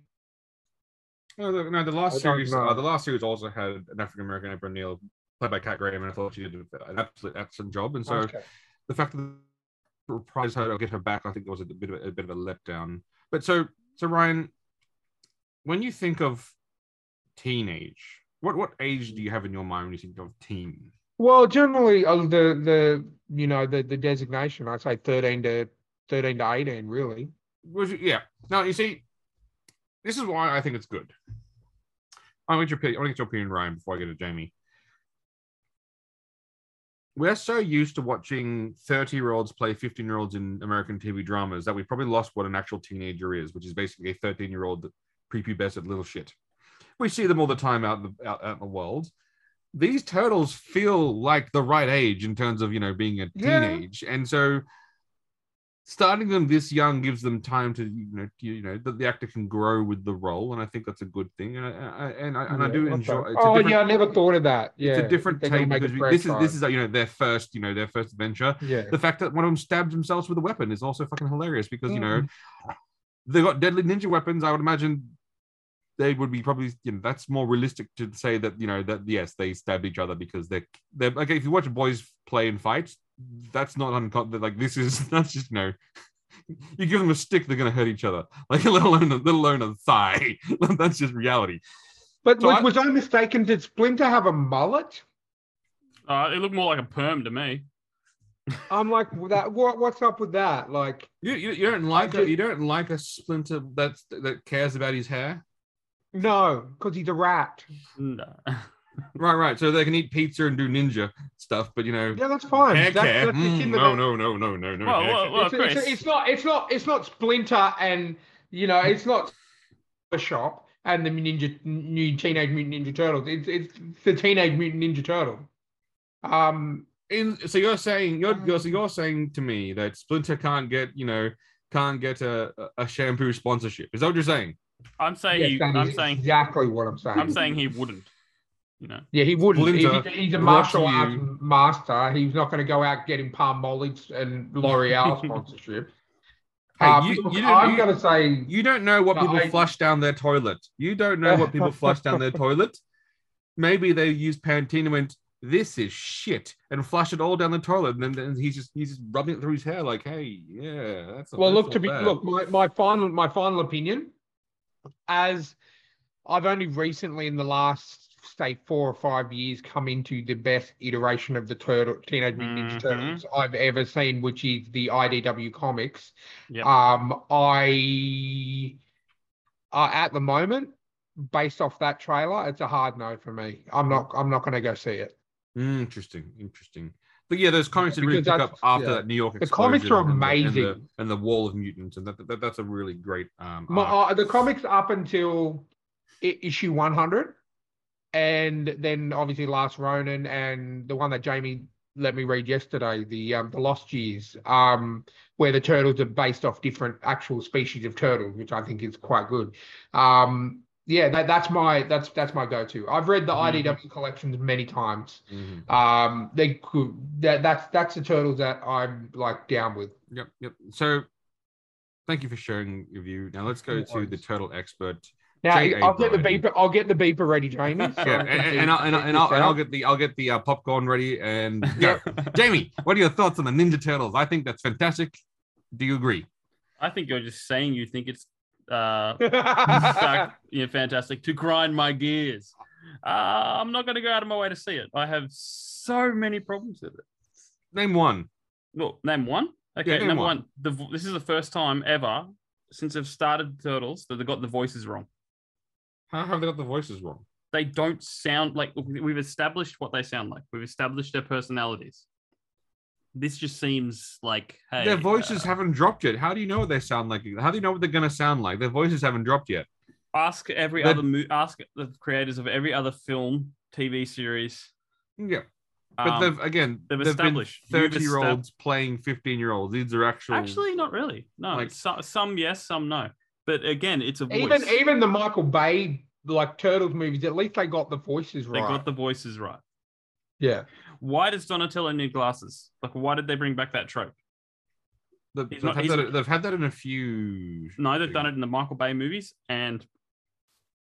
no, the, no, the last series uh, the last series also had an African American April O'Neil played by Kat Graham and I thought she did an absolute excellent job and so Okay. the fact that the reprise her get her back I think it was a bit of a, a bit of a letdown but so so Ryan when you think of teenage what what age do you have in your mind when you think of teen Well, generally, uh, the the you know the the designation I'd say thirteen to thirteen to eighteen, really. Was it- yeah. Now you see, this is why I think it's good. I want your opinion. I want to get your opinion, Ryan, before I get to Jamie. We're so used to watching 30 year olds play 15 year olds in American TV dramas that we probably lost what an actual teenager is, which is basically a 13 year old prepubescent little shit. We see them all the time out in the, out, out in the world. These turtles feel like the right age in terms of you know being a Yeah. teenage, and so starting them this young gives them time to you know to, you know that the actor can grow with the role, and I think that's a good thing. And I, I and I, and I do enjoy. It's Oh yeah, I never thought of that. Yeah, It's a different take because a this is this is you know their first you know their first adventure. yeah. The fact that one of them stabbed themselves with a weapon is also fucking hilarious because you know Mm. they got deadly ninja weapons. I would imagine they would be probably you know that's more realistic to say that you know that yes they stabbed each other because they're they're okay if you watch boys play and fight that's not uncommon like this is that's just you know you give them a stick they're gonna hurt each other like let alone let alone a thigh that's just reality But So was, I- was I mistaken? Did Splinter have a mullet? Uh, it looked more like a perm to me. I'm like, well, that what what's up with that? Like, you, you, you don't like a, you don't like a splinter that's that cares about his hair no, because he's a rat. No. Right right so they can eat pizza and do ninja stuff but you know Yeah, that's fine. hair That's- care that's Mm, no no no no no no Well, well, well, it's, it's, Chris. it's not it's not it's not Splinter and you know it's not the shop and the ninja new Teenage Mutant Ninja Turtles. It's it's the Teenage Mutant Ninja Turtle. Um, in so you're saying you're, you're so you're saying to me that Splinter can't get you know can't get a a shampoo sponsorship. Is that what you're saying? I'm saying Yes, he, I'm saying exactly what I'm saying. I'm saying he wouldn't. You know. Yeah, he wouldn't. He- Splinter, he- he's a martial arts master. He's not going to go out getting Palm Mollies and L'Oreal sponsorship. Hey, Um, you- look, you don't- I'm going to say You don't know what No, people I- flush down their toilet. You don't know what people flush down their toilet. Maybe they use Pantene and went, "This is shit," and flush it all down the toilet. And then, then he's just he's just rubbing it through his hair, like, "Hey, yeah, that's well, that's look not to be bad." look my, my final my final opinion, as I've only recently in the last say four or five years come into the best iteration of the turtle Teenage Mutant Ninja Mhm. Turtles I've ever seen, which is the IDW comics. Yep. Um, I uh, at the moment, based off that trailer, it's a hard no for me. I'm not I'm not going to go see it. Interesting, interesting. But yeah, those comics did really pick up after yeah. that New York. The comics are explosion and the- and the- amazing. and the, Wall of Mutants, and that, that that's a really great. Um, My, uh, the comics up until issue 100, and then obviously Last Ronin and the one that Jamie let me read yesterday, the um, the Lost Years, um, where the turtles are based off different actual species of turtles, which I think is quite good. Um, yeah, that, that's my that's that's my go-to. I've read the Mhm. IDW collections many times. Mhm. Um, they could that that's that's the turtles that I'm like down with. Yep, yep. So, thank you for sharing your view. Now let's go No to the turtle expert. Now J.A. I'll get the beeper. I'll get the beeper ready, Jamie. so Yeah, and, and, and I'll, and, I'll, and, I'll, and I'll get the I'll get the uh, popcorn ready and go. Jamie, what are your thoughts on the Ninja Turtles? I think that's fantastic. Do you agree? I think you're just saying you think it's uh fact, yeah, fantastic to grind my gears. Uh, I'm not going to go out of my way to see it. I have so many problems with it. Name one. Well, name one. Okay, Yeah, name number one. one. The this is the first time ever since they've started Turtles that they got the voices wrong. How have they got the voices wrong? They don't sound like we've established what they sound like. We've established their personalities. This just seems like hey, Their voices uh, haven't dropped yet. How do you know what they sound like? How do you know what they're going to sound like? Their voices haven't dropped yet. ask every They- other mo- ask the creators of every other film, TV series. Yeah, but Um, they've again they've they've established. been thirty year olds playing fifteen year olds. These are actual. Actually, not really. No, Like- some, some yes, some no. But again, it's a voice. even even the Michael Bay like Turtles movies, at least they got the voices right. they got the voices right. yeah. Why does Donatello need glasses? Like, why did they bring back that trope? they've, they've not- had that, they've had that in a few. No, they've done it in the Michael Bay movies, and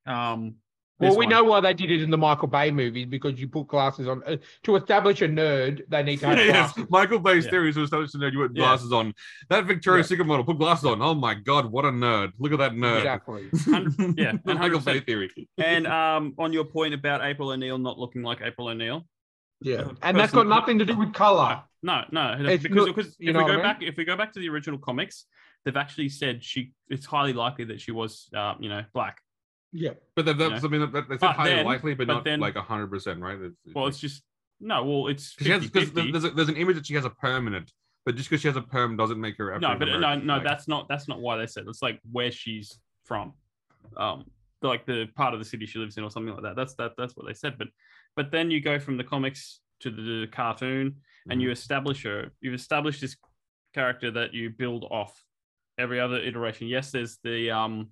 um. Well, we one. know why they did it in the Michael Bay movies because you put glasses on uh, to establish a nerd. They need to have yes, glasses. Michael Bay's Yeah. theory is to establish the nerd. You put Yeah. glasses on. That Victoria's Yeah. Secret model put glasses on. Oh my god, what a nerd! Look at that nerd. Exactly. Yeah, the and Michael Bay theory. And um, on your point about April O'Neil not looking like April O'Neil, Yeah, Uh, and that's got nothing to do with color. No, no, It's because, not- because you if know we what go I mean? back, if we go back to the original comics, they've actually said she. It's highly likely that she was, uh, you know, black. Yeah, But they've, You that's, know. I mean, that- they said But highly then- likely, but, but not then- like hundred percent, right? It's, it's Well, like- it's just no. Well, it's She has because there's, a, there's an image that she has a permanent, but just because she has a perm doesn't make her no, but no, no, like- that's not that's not why they said. it. It's like where she's from, um, like the part of the city she lives in or something like that. That's that that's what they said. But but then you go from the comics to the cartoon, and Mm-hmm. you establish her. You've established this character that you build off every other iteration. Yes, there's the um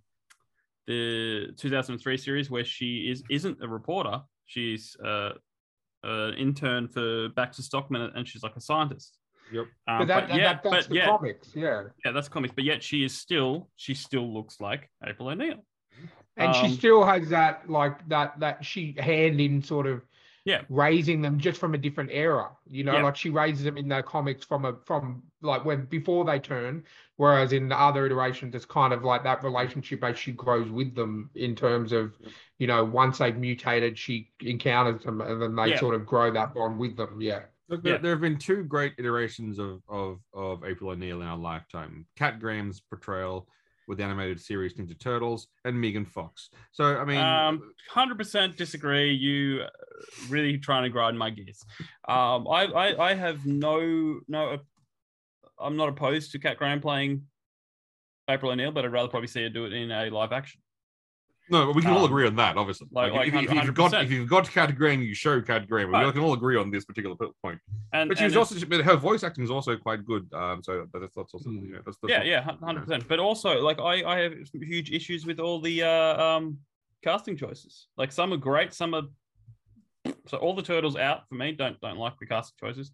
the 2003 series where she is isn't a reporter. She's uh, an intern for Baxter Stockman, and she's like a scientist. Yep. Um, but that, that, yeah, that- that's but the yeah, comics. Yeah, yeah, that's comics. But yet she is still she still looks like April O'Neil. and she Um, still has that like that that she hand in sort of Yeah. raising them just from a different era. You know, Yeah. like she raises them in the comics from a from like when before they turn, whereas in the other iterations it's kind of like that relationship as she grows with them in terms of, you know, once they've mutated, she encounters them and then they Yeah. sort of grow that bond with them. Yeah. Look, there, Yeah. there have been two great iterations of, of, of April O'Neil in our lifetime. Kat Graham's portrayal with the animated series Ninja Turtles and Megan Fox. So, I mean, Um, hundred percent disagree. You uh, really trying to grind my gears. Um, I, I, I have no, no. I'm not opposed to Kat Graham playing April O'Neil, but I'd rather probably see her do it in a live action. No, but we can all Um, agree on that, obviously. like- Like, like if, if you've got 100%. if you've got Kat Graham, you show Kat Graham. We can all agree on this particular point. And, But she and was also, but her voice acting is also quite good. Um, so that's, that's also you know, that's, that's yeah, not- yeah, hundred percent. But also, like, I I have huge issues with all the uh, um casting choices. Like, some are great, some are. So all the turtles out for me. Don't don't like the casting choices.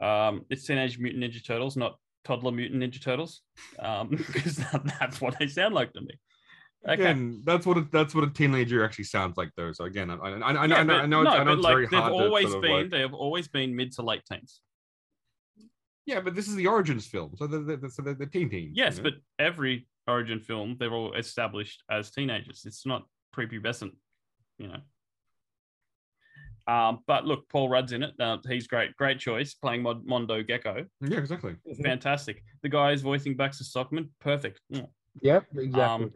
Um, it's Teenage Mutant Ninja Turtles, not Toddler Mutant Ninja Turtles, um, because that, that's what they sound like to me. Okay. Again, that's what a, that's what a teenager actually sounds like, though. So again, I, I, I, I, Yeah, know, I know, but I know, it's, no, I know but, it's like, very they've hard. always to sort of, been like- they have always been mid to late teens. yeah, but this is the origins film, so the the, so the, the teen teen. Yes, you know? but every origin film they're all established as teenagers. It's not prepubescent, you know. Um, but look, Paul Rudd's in it. Uh, he's great, great choice playing Mod- Mondo Gecko. yeah, exactly. Fantastic. The guy is voicing Baxter Stockman. Perfect. Mm. Yep, exactly. Um,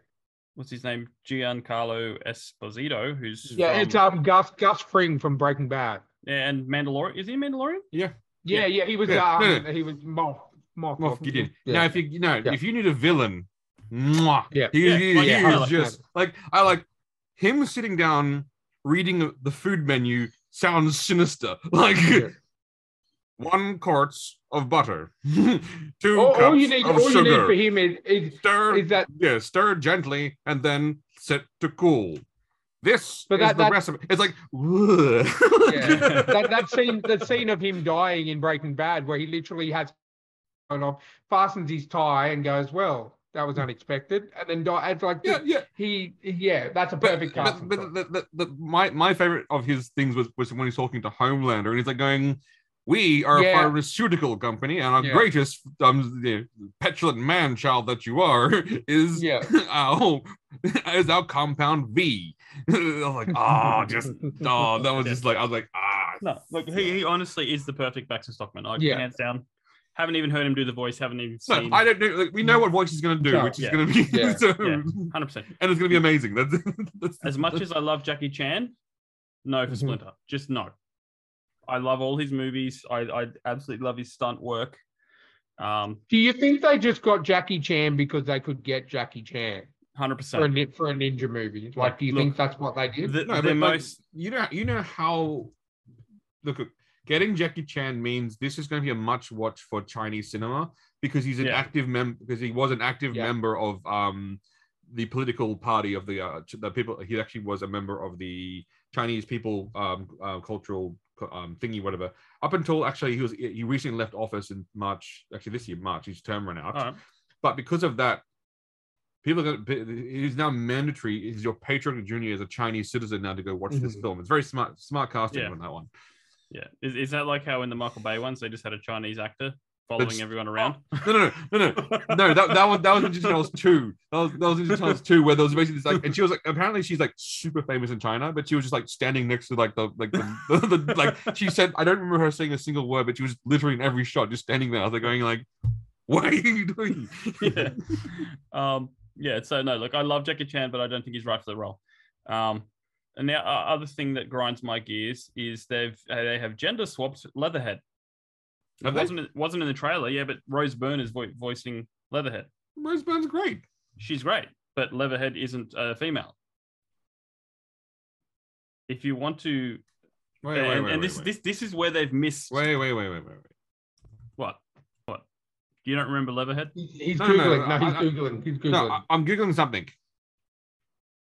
what's his name? Giancarlo Esposito, who's yeah, from- it's um Gus Gus Fring from Breaking Bad. yeah, and Mandalorian. Is he a Mandalorian? Yeah, Yeah. yeah, he was Yeah, um no, no. he was Moff Moff, Moff Gideon. Yeah. Now, if you you know Yeah. if you need a villain, mwah, Yeah. he, Yeah, he, like, he yeah, is just like I like him sitting down reading the food menu sounds sinister. Like Yeah. One quarts of butter, two all, cups all you need, of all you need for him is, is stir, is that yeah, stir gently and then set to cool. This But is that- the that- recipe. It's like, yeah, that, that scene that scene of him dying in Breaking Bad where he literally has off, fastens his tie and goes, Well, that was unexpected. And then die it's like yeah, yeah. he yeah, that's a But, perfect but, but choice. the, the, the, my my favorite of his things was, was when he's talking to Homelander and he's like going, "We are Yeah. a pharmaceutical company, and our Yeah. greatest um, petulant man child that you are is Yeah. our is our compound V." I was like, "Oh, just oh, that was just like I was like, ah, No, look, he, he honestly is the perfect Baxter Stockman. I Yeah. hands down. Haven't even heard him do the voice. Haven't even no, seen. I don't know. Like, we know what voice he's gonna do, No, which is yeah. gonna be Yeah. so, Yeah. Hundred percent. and it's gonna be amazing. That's, that's As much as I love Jackie Chan, no for Mhm. Splinter. Just no. I love all his movies. I, I absolutely love his stunt work. Um, Do you think they just got Jackie Chan because they could get Jackie Chan Hundred percent for a ninja movie? Like, do you Look, think that's what they did? The, No, the but, like, most you know, you know how look getting Jackie Chan means this is going to be a much watch for Chinese cinema because he's an Yeah. active member because he was an active Yeah. member of um the political party of the uh, the people he actually was a member of the Chinese people um uh, cultural co- um thingy whatever up until actually he was he recently left office in March actually this year March his term ran out all right. but because of that, people are going to. It is now mandatory. It is your patriotic junior as a Chinese citizen now to go watch this Mhm. film. It's very smart, smart casting Yeah. on that one. Yeah. Is, is that like how in the Michael Bay ones they just had a Chinese actor following That's- everyone around? No, no, no, no, no, no. That that was that was Ninja Turtles two. That was that was Ninja Turtles two, where there was basically this like, and she was like, apparently she's like super famous in China, but she was just like standing next to like the like the, the, the like she said, I don't remember her saying a single word, but she was literally in every shot, just standing there. I was like going like, what are you doing? yeah. Um, yeah. So no, look, I love Jackie Chan, but I don't think he's right for the role. Um, and the o- other thing that grinds my gears is they've uh, they have gender swapped Leatherhead. It wasn't wasn't in the trailer, yeah, but Rose Byrne is vo- voicing Leatherhead. Rose Byrne's great. She's great, but Leatherhead isn't a female. If you want to, Wait, and, wait, wait, and wait, this wait. this this is where they've missed. wait, wait, wait, wait, wait, wait. What? What? Do you don't remember Leatherhead? He's, he's No, no, no, googling. No, he's I- googling. He's googling. No, I, I'm googling something.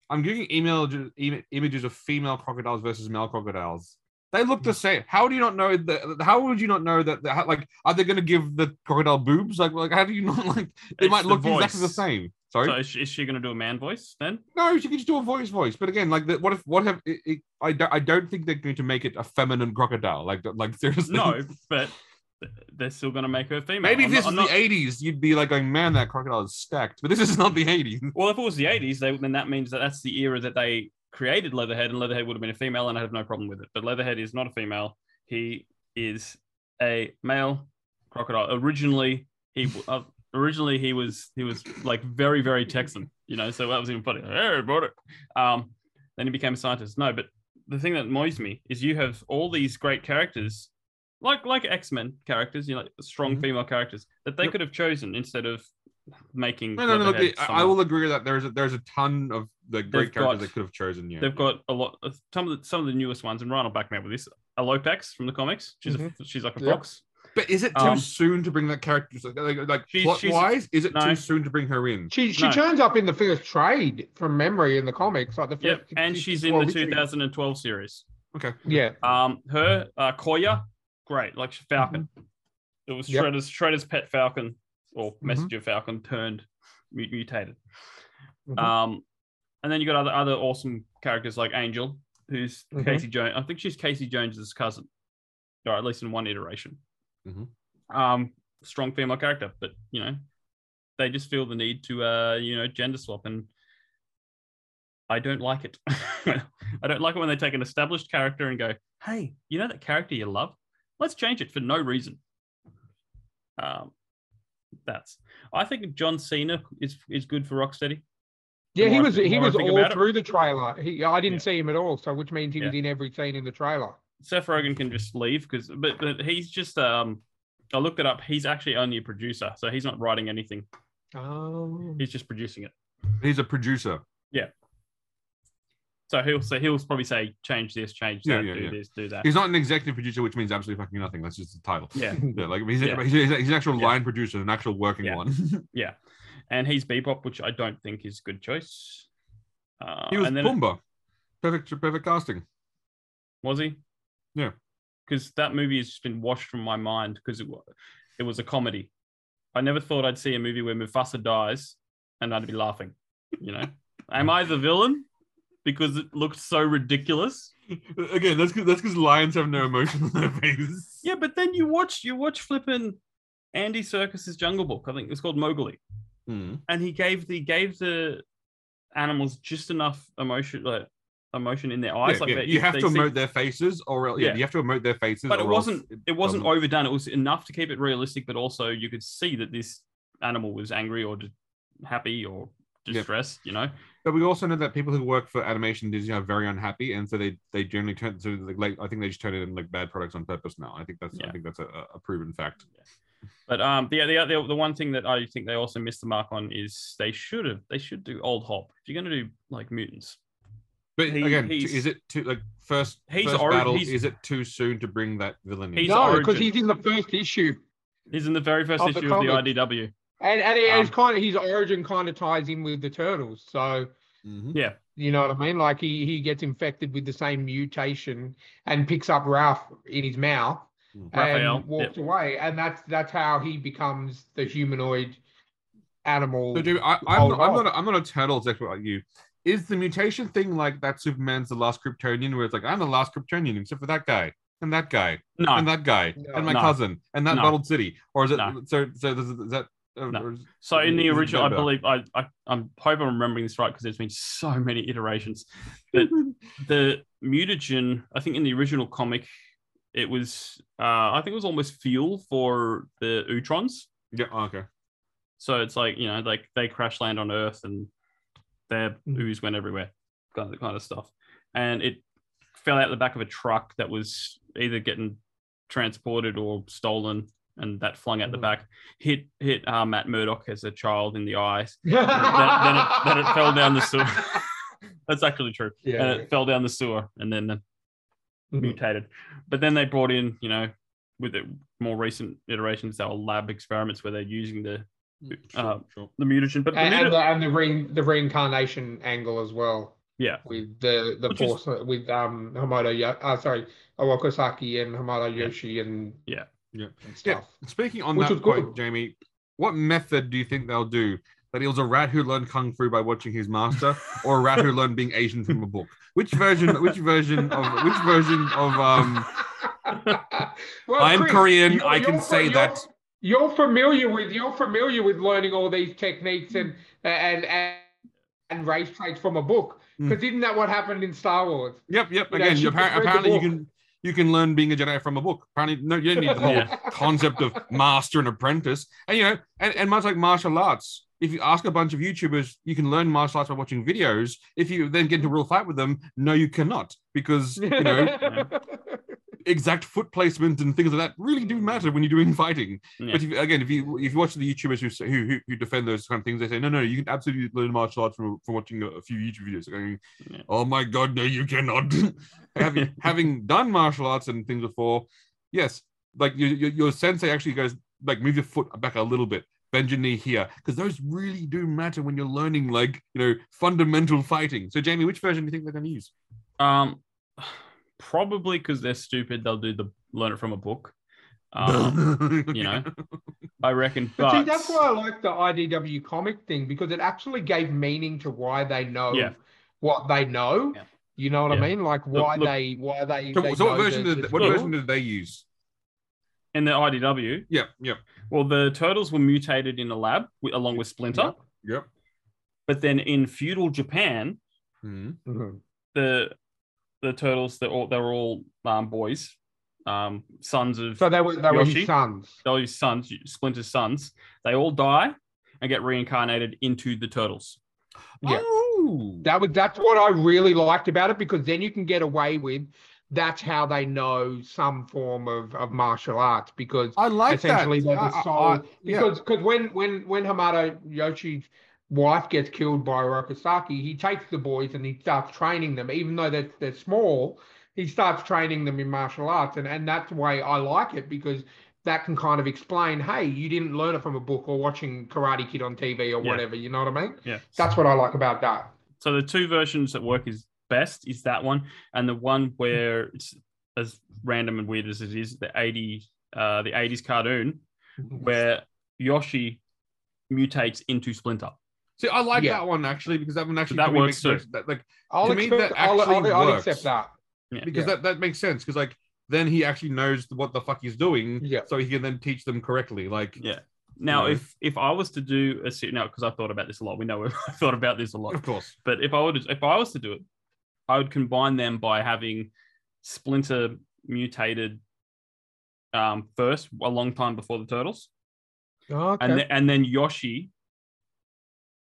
I'm googling email im- images of female crocodiles versus male crocodiles. They look the same. How do you not know that? How would you not know that? like, are they going to give the crocodile boobs? Like, like, how do you not like? They It's might the look exactly the same. Sorry, So is she, she going to do a man voice then? no, she can just do a voice, voice. But again, like, the, what if, what have? It, it, I don't, I don't think they're going to make it a feminine crocodile. Like, like seriously. No, but they're still going to make her female. Maybe if I'm this not- was the not- '80s, you'd be like, going, "Man, that crocodile is stacked." But this is not the '80s. Well, if it was the 80s, they, then that means that that's the era that they created Leatherhead, and Leatherhead would have been a female, and I have no problem with it. But Leatherhead is not a female. He is a male crocodile. Originally, he uh, originally he was he was like very very Texan, you know. So that was even funny. Hey, bought it. Um, then he became a scientist. No, but the thing that annoys me is you have all these great characters, like like X Men characters, you know, strong Mhm. female characters that they Yep. could have chosen instead of making. No, no, no. what look, I, I will agree that there's a, there's a ton of the great They've characters got- they could have chosen. Yeah, They've got a lot. Of, some of the some of the newest ones, and Ryan will back me up with this. Alopex from the comics. She's a, she's like a Yep. fox. But is it too Um, soon to bring that character? Like, like She's- plot she's- wise, is it no. too soon to bring her in? She she No. turns up in the first trade from memory in the comics, like the first. Yep, and six- she's in the world history. 2012 series. Okay. Yeah, Um, her uh, Koya, great, like Falcon. It was Yep. Shredder's Shredder's pet Falcon or Mhm. Messenger Falcon turned mu- mutated. Mhm. Um, and then you got other other awesome characters like Angel, who's Mhm. Casey Jones. I think she's Casey Jones's cousin, or at least in one iteration. Mhm. Um, strong female character, but you know, they just feel the need to uh, you know, gender swap, and I don't like it. I don't like it when they take an established character and go, "Hey, you know that character you love? Let's change it for no reason." Um, that's. I think John Cena is is good for Rocksteady. yeah. He more I was think- he was all about it- through the trailer. He I didn't Yeah. see him at all, so which means he was in every scene in the trailer. Seth Rogen can just leave because, but, but he's just um. I looked it up. He's actually only a producer, so he's not writing anything. Oh, He's just producing it. He's a producer. So he'll say he'll probably say change this, change that, yeah, do yeah. this, do that. He's not an executive producer, which means absolutely fucking nothing. That's just the title. Yeah, like he's, he's, he's an actual line producer, an actual working one. yeah, and he's Bebop, which I don't think is a good choice. Uh, he was then it- Perfect, perfect casting. was he? Yeah. because that movie has just been washed from my mind because it it was a comedy. I never thought I'd see a movie where Mufasa dies and I'd be laughing. You know, am I the villain? Because it looked so ridiculous. Again, that's 'cause- that's because lions have no emotion on their faces. Yeah, but then you watch you watch flipping Andy Serkis's Jungle Book. I think it's called Mowgli, Hmm. and he gave the gave the animals just enough emotion, like emotion in their eyes. Yeah, like yeah. You have to see- emote their faces, or else, yeah, Yeah. you have to emote their faces. but it wasn't it wasn't doesn't- overdone. It was enough to keep it realistic, but also you could see that this animal was angry or happy or Yeah. You know, But we also know that people who work for animation Disney are very unhappy, and so they they generally turn so like, like I think they just turn it in like bad products on purpose now. I think that's I think that's a, a proven fact. but um, the, the the the one thing that I think they also missed the mark on is they should have they should do old Hob. If you're gonna do like mutants, But He- again, is it too like first He's first already- battle? he's- Is it too soon to bring that villain in? He's no, because he's in the first issue, he's in the very first Of the issue of the. IDW. And and it- it's Um, kind of his origin kind of ties in with the turtles. So Mhm. Yeah, you know what I mean? Like he he gets infected with the same mutation and picks up Ralph in his mouth Raphael, and walks away, and that's that's how he becomes the humanoid animal. So, Jamie, I, I'm, not, I'm not. A, I'm not a turtles expert like you. Is the mutation thing like that? Superman's the last Kryptonian, where it's like I'm the last Kryptonian, except for that guy and that guy no, and that guy No. and my No. cousin and that No. bottled city, or is it? No. So, so is, is that? No. or So in the original, I believe I, I I'm hope I'm remembering this right because there's been so many iterations. But the mutagen, I think in the original comic, it was uh, I think it was almost fuel for the Utroms. Yeah. oh, okay. So it's like you know like they crash land on Earth and their Mhm. ooze went everywhere, kind of kind of stuff, and it fell out the back of a truck that was either getting transported or stolen. And that flung out the Mhm. back, hit hit uh, Matt Murdock as a child in the eyes, then, then, it, then it fell down the sewer. That's actually true. Yeah. And it fell down the sewer and then uh, Mhm. mutated. But then they brought in, you know, with the more recent iterations, they were lab experiments where they're using the uh, sure. the mutagen. But the and, and the, and the, re, the reincarnation angle as well yeah, with the the Which is- force with um Hamato Yo- uh, sorry Oroku Saki and Hamato Yeah. Yoshi and Yeah. Yeah. and Yeah. Speaking on Which that point, good. Jamie, what method do you think they'll do? That he was a rat who learned kung fu by watching his master, or a rat who learned being Asian from a book? Which version? Which version of? Which version of? Um, Well, I'm Chris, Korean. you're- I can you're- say you're- that. you're familiar with you're familiar with learning all these techniques and and and, and race traits from a book Mm. because isn't that what happened in Star Wars? Yep, yep. You know, Again, she you appar- just read the apparently you can you can learn being a Jedi from a book. Apparently, no, you don't need the whole Yeah. concept of master and apprentice. And you know, and, and much like martial arts, if you ask a bunch of YouTubers, you can learn martial arts by watching videos. If you then get into a real fight with them, no, you cannot, because you know exact foot placement and things like that really do matter when you're doing fighting. Yeah. But if, again, if you if you watch the YouTubers who, say- who who defend those kind of things, they say no, no, you can absolutely learn martial arts from, from watching a, a few YouTube videos. Going, Yeah. oh my god, no, you cannot. having having done martial arts and things before, yes, like your your, your sensei actually goes like move your foot back a little bit. Bend your knee here because those really do matter when you're learning like you know fundamental fighting. So Jamie, which version do you think they're going to use? Um, probably because they're stupid, they'll do the learn it from a book. Um, you know, I reckon. But But see, that's why I like the IDW comic thing because it actually gave meaning to why they know Yeah. what they know. Yeah. You know what Yeah. I mean? Like why look- they why they. So, they so what version did the what skill. version did they use? in the IDW, Yep, yep, well, the turtles were mutated in a lab wi- along with Splinter. yep. But then in feudal Japan, Mhm. Mhm. the the turtles They're all they were all um, boys, um, sons of So they were they were Yoshi? his sons. those sons, Splinter's sons. They all die and get reincarnated into the turtles. Yeah. Oh. That was that's what I really liked about it because then you can get away with that's how they know some form of, of martial arts because I like that. essentially they're I- the I- soul I- yeah. because because when when when Hamato Yoshi's wife gets killed by Oroku Saki, he takes the boys and he starts training them, even though they're they're small. He starts training them in martial arts, and and that's the way I like it because that can kind of explain, hey, you didn't learn it from a book or watching Karate Kid on TV or Yeah. whatever. You know what I mean? Yeah. That's what I like about that. So the two versions that work is best is that one, and the one where it's as random and weird as it is, the 80 uh the 80s cartoon where Yoshi mutates into Splinter. See, I like Yeah. that one actually because that one actually that works too. that, like I'll To me, accept, that I'll, I'll, actually I'll accept that. Yeah. because Yeah. that that makes sense because like then he actually knows what the fuck he's doing, Yeah. so he can then teach them correctly. Like, Yeah. Now, Yeah. if if I was to do a series, now because I've thought about this a lot, we know I've thought about this a lot. of course, But if I would, if I was to do it, I would combine them by having Splinter mutated um, first, a long time before the Turtles, Oh, okay. and then and then Yoshi,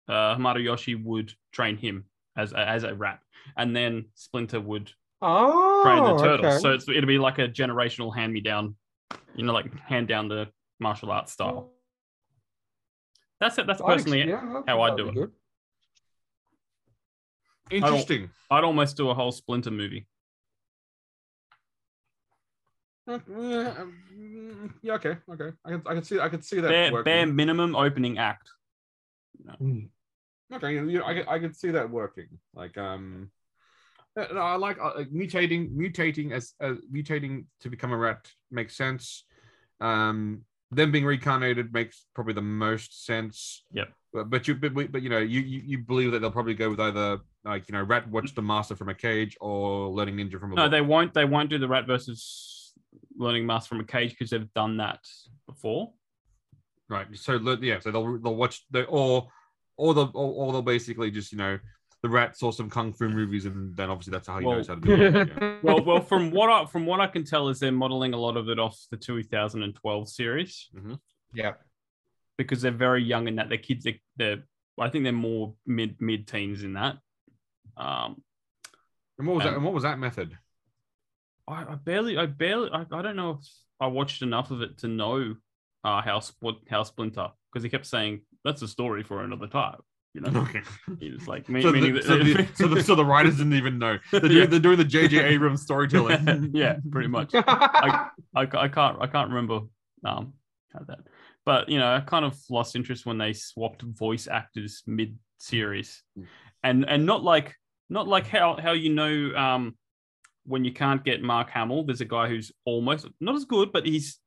uh, Hamato Yoshi would train him as a, as a rat, and then Splinter would oh, train the Turtles. okay. So it's, it'd be like a generational hand me down, you know, like hand down the martial arts style. That's it. That's personally yeah, I how I'd do it. good. interesting. I'd almost do a whole Splinter movie. Uh, yeah, um, okay, okay. I can I can see I can see that Bare, bare minimum opening act. Okay, you know, I can, I can see that working. Like, um, uh, no, I like uh, mutating, mutating as uh, mutating to become a rat makes sense. Um, them being reincarnated makes probably the most sense. Yep. But, but you but, but you know you, you you believe that they'll probably go with either like you know rat watch the master from a cage or learning ninja from a No, book. they won't. They won't do the rat versus learning master from a cage because they've done that before. right. So yeah, so they'll they'll watch the or or they'll or, or they'll basically just you know the rat saw some kung fu movies and then obviously that's how he Well- knows how to do it. Yeah. Well, well, from what I from what I can tell is they're modeling a lot of it off the 2012 series Yeah. because they're very young in that. They're kids. They're, they're I think they're more mid mid teens in that. Um, And what was that? Um, And what was that method? I, I barely, I barely, I, I don't know if I watched enough of it to know uh, how Split, how Splinter, because he kept saying that's a story for another time. You know, Okay. it's like me, So the, that- so, the, so, the, so the writers didn't even know. They're doing, Yeah. they're doing the J.J. Abrams storytelling. yeah, pretty much. I, I, I can't I can't remember um how that, but you know I kind of lost interest when they swapped voice actors mid series, and and not like not like how how you know um when you can't get Mark Hamill, there's a guy who's almost not as good, but he's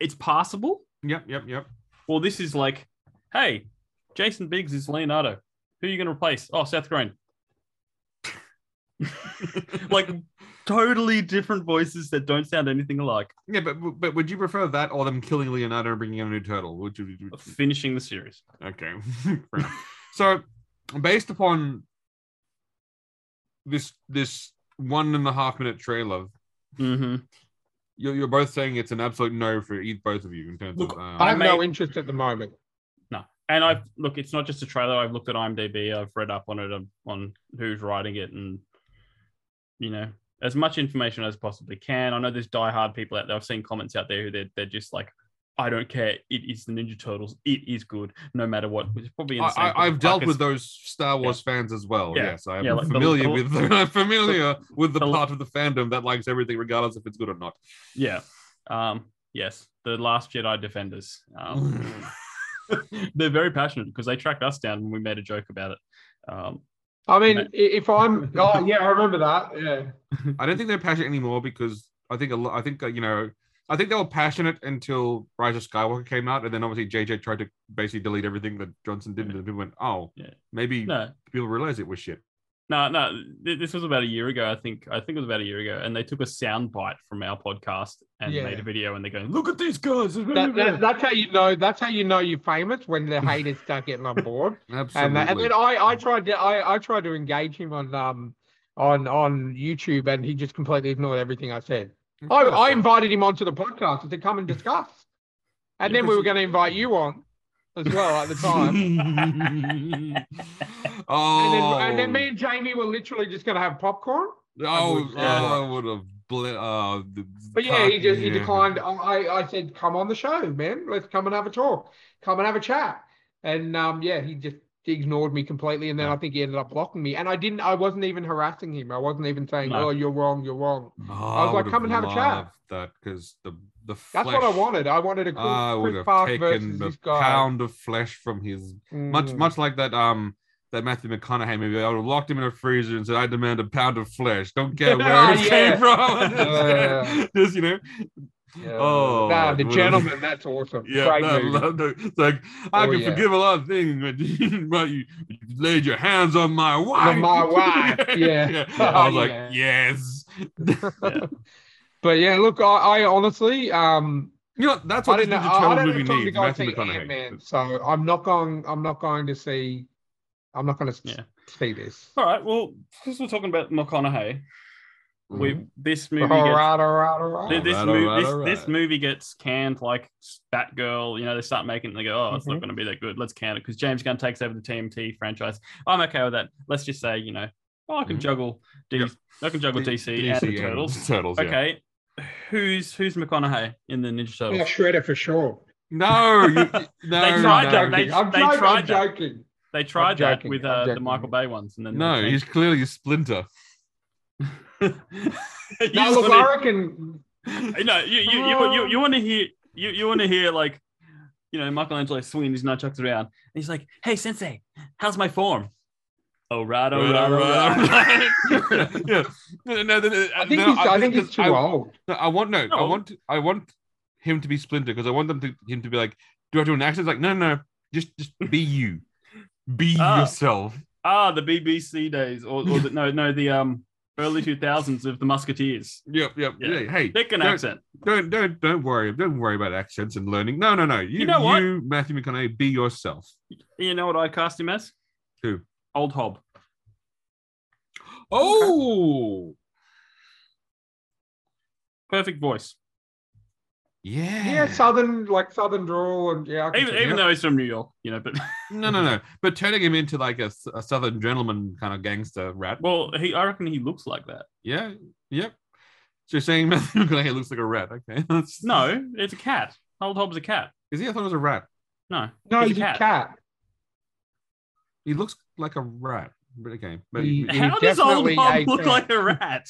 it's passable. Yep, yep, yep. Well, this is like, hey, Jason Biggs is Leonardo. Who are you going to replace? Oh, Seth Green. like totally different voices that don't sound anything alike. Yeah, but but would you prefer that or them killing Leonardo and bringing in a new turtle? Would you? would- Finishing the series. Okay. So, based upon this this one and a half minute trailer, Mm-hmm. you're, you're both saying it's an absolute no for each both of you in terms Look, of. Um, I have no interest at the moment. And I've look. It's not just a trailer. I've looked at IMDb. I've read up on it um, on who's writing it, and you know, as much information as possibly can. I know there's diehard people out there. I've seen comments out there who they're, they're just like, I don't care. It is the Ninja Turtles. It is good, no matter what. Which is probably in the same I, I've dealt with those Star Wars fans as well. Yeah. Yes, I'm Yeah, like familiar the- with I'm familiar with the the- part of the fandom that likes everything, regardless if it's good or not. Yeah. Um, yes, the Last Jedi Defenders. Um, they're very passionate because they tracked us down when we made a joke about it. Um, I mean, Ma- i- if I'm, oh yeah, I remember that. Yeah. I don't think they're passionate anymore because I think a lot. I think uh, you know. I think they were passionate until Rise of Skywalker came out, and then obviously JJ tried to basically delete everything that Johnson did, and people went, "Oh, Yeah. maybe no, people realize it was shit." No, no. This was about a year ago. I think. I think it was about a year ago, and they took a sound bite from our podcast and Yeah. made a video, and they're going, "Look at these guys." That, that, that's how you know. That's how you know you're famous when the haters start getting on board. Absolutely. And, that, and then I, I tried to, I, I tried to engage him on, um, on, on YouTube, and he just completely ignored everything I said. I, I invited him onto the podcast to come and discuss, and Yeah, then we were going to invite you on as well at the time. Oh, And then, and then me and Jamie were literally just going to have popcorn. oh, would- yeah. oh, I would have. Ble- uh, the- But yeah, he just he yeah. declined. I, I said, come on the show, man. Let's come and have a talk. Come and have a chat. And um, yeah, he just ignored me completely. And then I think he ended up blocking me. And I didn't. I wasn't even harassing him. I wasn't even saying, No. "Oh, you're wrong. You're wrong." Oh, I was like, would've come and have a chat. That because the the That's what I wanted. I wanted a cool I would have taken versus the pound of flesh from his much Mm. much like that um that Matthew McConaughey movie. I would have locked him in a freezer and said, "I demand a pound of flesh." Don't care where it Yeah. came from. Yeah. Just you know. Yeah. Oh, Nah, the gentleman. That's awesome. Yeah, Great no, no. It's like I Oh, can yeah. forgive a lot of things, but, but you, you laid your hands on my wife. my wife, yeah. I was Oh, like, yeah. yes. But yeah, look, I, I honestly, um, You know, that's what this didn't know. I, I don't movie have to needs. go Matthew McConaughey. Ant Man, so I'm not going. I'm not going to see. I'm not going to Yeah. see this. All right. Well, because we're talking about McConaughey, we Mhm. this All movie right, gets all right, all right. This, Alright, movie, alright, this, alright. this movie gets canned like Batgirl. You know, they start making it they go, oh, it's not Mhm. going to be that good. Let's can it because James Gunn takes over the TMNT franchise. I'm okay with that. Let's just say, you know, oh, I can Mhm. juggle D- Yep. I can juggle D- DC, and the Turtles. Turtles. yeah. Okay. Who's who's McConaughey in the Ninja Turtles? Yeah, Shredder for sure. No, you, no, They I'm tried no. that. They- joking. I'm they joking. tried I'm that. joking. They tried that with uh, the. Michael Bay ones, and then No, he's clearly a splinter. You No, look, wanna- I reckon. no, you you you, you, you want to hear you, you want to hear like you know Michelangelo swinging his nunchucks around, and he's like, "Hey, Sensei, how's my form?" Oh right, oh right, oh right. yeah. No, no, no, no, I think no, he's. I think he's too I, old. no, I want no, I want I want him to be Splinter because I want them to him to be like, do I do an accent? Like, no, no, no, just just be you, be Ah. yourself. ah, the BBC days, or, or the, no, no, the um early two thousands of the Musketeers. Yep, yep. Yeah. Yeah. Hey, Pick an don't, accent. Don't don't don't worry. Don't worry about accents and learning. No, no, no. You, You know what? You, Matthew McConaughey, be yourself. You know what I cast him as? Who? Old Hob. Oh, Perfect voice. Yeah. Yeah, southern like southern drawl and yeah. Even, even though he's from New York, you know, but No, no, no. But turning him into like a, a southern gentleman kind of gangster rat. well, he I reckon he looks like that. Yeah. Yep. So you're saying Matthew McConaughey looks like a rat? Okay. That's, No, it's a cat. Old Hob's a cat. Is he? I thought it was a rat. No, no, he's he's a a cat. cat. He looks like a rat. But okay. But He- yeah, How does Old definitely Hob look cat. like a rat?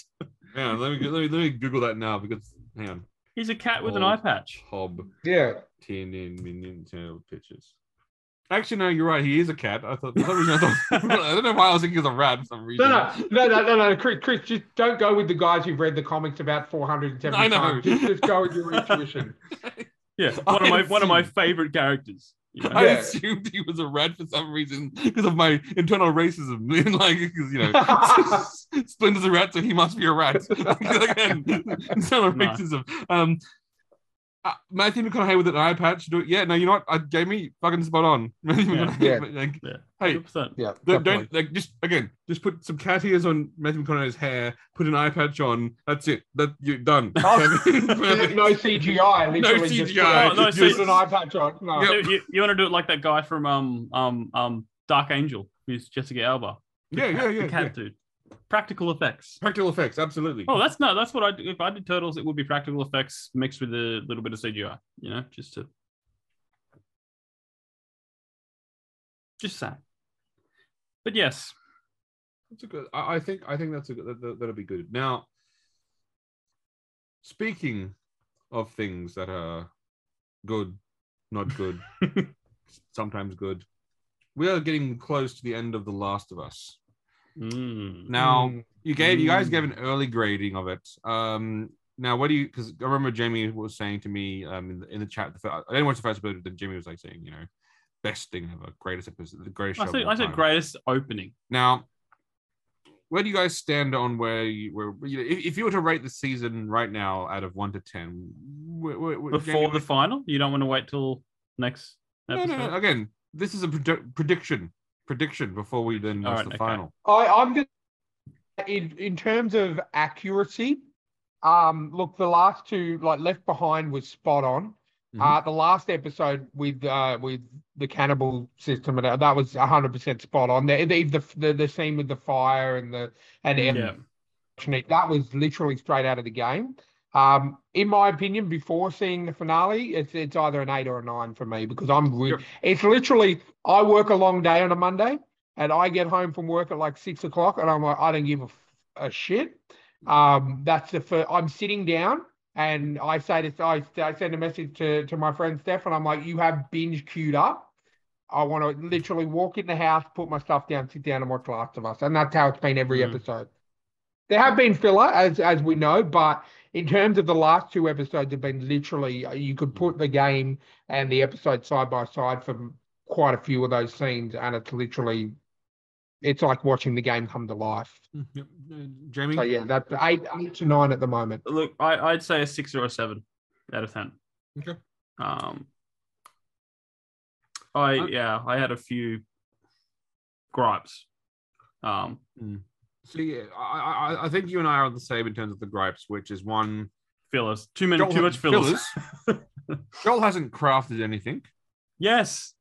Yeah, let me let me let me Google that now because hang on. He's a cat with an eye patch. Hob Yeah. TNN Minion Channel pictures. Actually, no, you're right. He is a cat. I thought. For some reason, I, thought I don't know why I was thinking he was a rat for some reason. No, no, no, no, no, no, Chris, Chris, just don't go with the guys who've read the comics about 470 I know. times. Just, just go with your intuition. Yeah, one of my one of my favorite characters. You? I Yeah. assumed he was a rat for some reason because of my internal racism. like, because you know, Splinter's a rat, so he must be a rat. Again, internal No. racism. Um, uh, Matthew McConaughey with an eye patch. Do it. Yeah, no, you know what? I gave me fucking spot on. Matthew Yeah. McConaughey, like, Yeah, Hey, 100%. Yeah. don't, don't like just again just put some cat ears on Matthew McConaughey's hair. Put an eye patch on. That's it. That you're done. Oh, Perfect. no CGI. Literally just CGI. put, Oh, no, just see- put an eye patch on. No. Yep. You, you, want to do it like that guy from um um um Dark Angel, who's Jessica Alba. The Yeah, cat- yeah, the yeah, cat yeah. dude. Practical effects. Practical effects, absolutely. Oh, that's not. That's what I do. If I did turtles, it would be practical effects mixed with a little bit of CGI. You know, just to just saying. But yes, That's a good. I, I think. I think that's a good. That, that, that'll be good. Now, speaking of things that are good, not good, sometimes good, we are getting close to the end of The Last of Us. Mm. Now, Mm. you gave you guys gave an early grading of it. Um, now, what do you? Because I remember Jamie was saying to me um, in, the, in the chat. The fir- I didn't watch the first episode. Then Jamie was like saying, you know, best thing ever, greatest episode, the greatest show. I of said all I said greatest opening. Now, where do you guys stand on where you where you know, if, if you were to rate the season right now out of one to ten, where, where, where- Before Jamie, the final, you don't want to wait till next no, episode. no, no, again, this is a predi- prediction prediction before we then All watch right, the okay. final. I, I'm just in in terms of accuracy. Um, look, the last two, like Left Behind, was spot on. Mhm. Uh, the last episode with uh with the cannibal system and that was hundred percent spot on. The, the the the the scene with the fire and the and Yeah. that was literally straight out of the game. Um, in my opinion, before seeing the finale, it's it's either an eight or a nine for me because I'm re- Sure. it's literally I work a long day on a Monday and I get home from work at like six o'clock and I'm like I don't give a, f- a shit. Um, that's the first. I'm sitting down and I say this. I, I send a message to to my friend Steph and I'm like, you have binge queued up. I want to literally walk in the house, put my stuff down, sit down, and watch Last of Us, and that's how it's been every Mm. episode. There have been filler, as as we know, but in terms of the last two episodes, have been literally you could put the game and the episode side by side for quite a few of those scenes, and it's literally it's like watching the game come to life. Yep. Uh, Jamie, So yeah, that's eight eight to nine at the moment. Look, I, I'd say a six or a seven out of ten. Okay. Um, I Uh, yeah, I had a few gripes. Um, see, I, I I think you and I are the same in terms of the gripes, which is one. fillers, too many, Joel- too much fillers. Joel hasn't crafted anything. yes,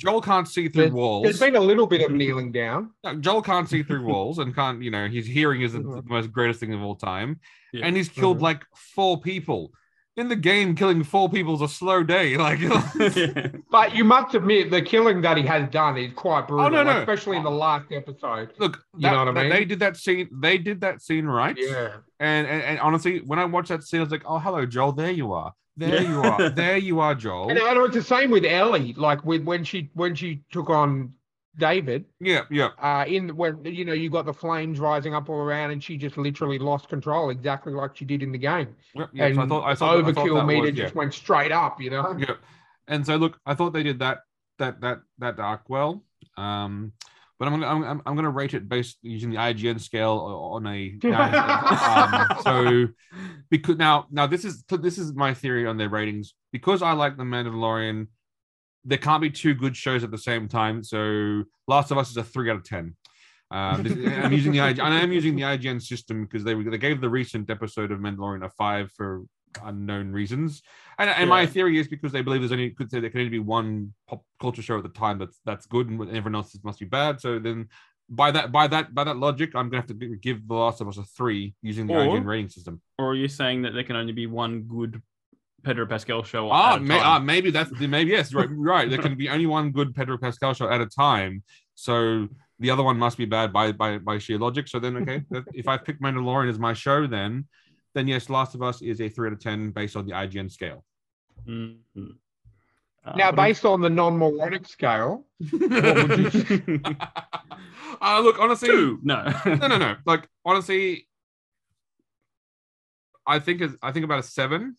Joel can't see through There's, walls. there's been a little bit of kneeling down. No, Joel can't see through walls and can't, you know, his hearing isn't the most greatest thing of all time. Yeah. And he's killed Mhm. like four people. In the game, killing four people is a slow day. Like, But you must admit the killing that he has done is quite brutal, Oh, no, no. especially in the last episode. look, You know what I mean? They did that scene. They did that scene right. Yeah. And, and and honestly, when I watched that scene, I was like, oh, hello, Joel. There you are. There Yeah. you are. There you are, Joel. And, and it's the same with Ellie, like with when she when she took on David, Yeah, yeah. uh, in when you know you got the flames rising up all around, and she just literally lost control, exactly like she did in the game. yeah, yeah. and So I thought, I thought, I thought overkill meter was, yeah. just went straight up, you know. Yeah. And so look, I thought they did that that that that arc well. Um but I'm gonna I'm, I'm- I'm gonna rate it based using the IGN scale on a um, so because now now this is this is my theory on their ratings because I like the Mandalorian. There can't be two good shows at the same time. So Last of Us is a three out of ten. Um, I'm using the IG, and I'm using the IGN system because they they gave the recent episode of Mandalorian a five for unknown reasons. And, and my theory is because they believe there's only could say there can only be one pop culture show at the time that's that's good and everyone else must be bad. So then by that by that by that logic, I'm gonna have to give The Last of Us a three using the Or- IGN rating system. or are you saying that there can only be one good Pedro Pascal show? Ah, at a may, time? ah, maybe that's maybe yes, right, right. There can be only one good Pedro Pascal show at a time. So the other one must be bad by by by sheer logic. So then, okay, if I pick Mandalorian as my show, then then yes, Last of Us is a three out of ten based on the IGN scale. Mhm. Uh, Now, based on the non-moronic scale, uh, look, honestly, two? No, no, no, no. Like honestly, I think it's, I think about a seven.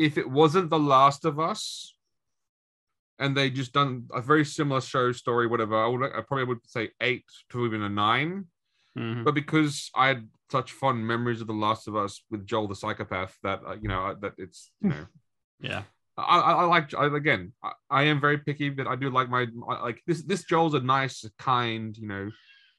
If it wasn't The Last of Us, and they just done a very similar show story, whatever, I would I probably would say eight to even a nine. Mhm. But because I had such fond memories of The Last of Us with Joel the psychopath, that uh, you know that it's you know. yeah. I, I, I like I, again. I, I am very picky, but I do like my like this. This Joel's a nice, kind, you know,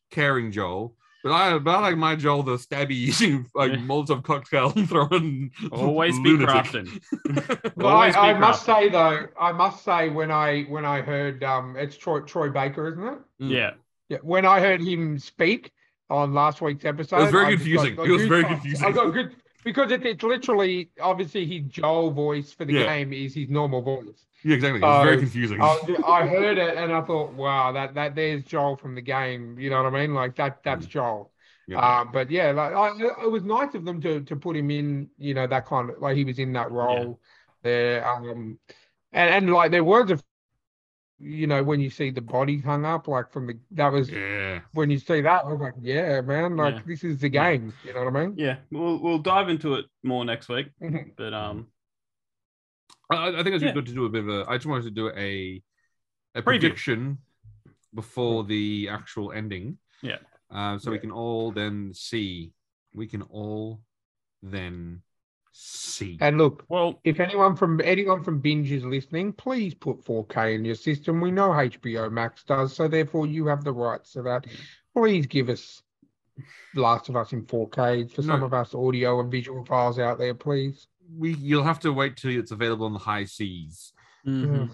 caring Joel. But I but I like my Joel the stabby using like Yeah. Molotov cocktail throwing. Always be lunatic. crafting. Well, I, be I must say though, I must say when I when I heard um, it's Troy Troy Baker, isn't it? Mm. Yeah. Yeah. When I heard him speak, on last week's episode. It was very I confusing. got- It was very confusing. I got good because it, it's literally obviously his Joel voice for the Yeah. game is his normal voice. Yeah, exactly. It was very confusing. I, I heard it and I thought, wow, that that there's Joel from the game. You know what I mean? Like that that's Joel. Yeah. Um, but yeah, like I, it was nice of them to to put him in. You know that kind of like he was in that role there. Um, and and like there was a, you know, when you see the body hung up, like from the that was yeah. when you see that, I was like, yeah, man, like Yeah. this is the game. You know what I mean? Yeah, we'll we'll dive into it more next week. Mhm. But um, I, I think it's Yeah. good to do a bit of a. I just wanted to do a a Preview. prediction before the actual ending. Yeah. Uh, so we can all then see. We can all then see. And look, well, if anyone from anyone from Binge is listening, please put 4K in your system. We know HBO Max does, so therefore you have the rights to that. Please give us Last of Us in 4K for some of us audio and visual files out there, please. we you'll have to wait till it's available on the high seas. mhm.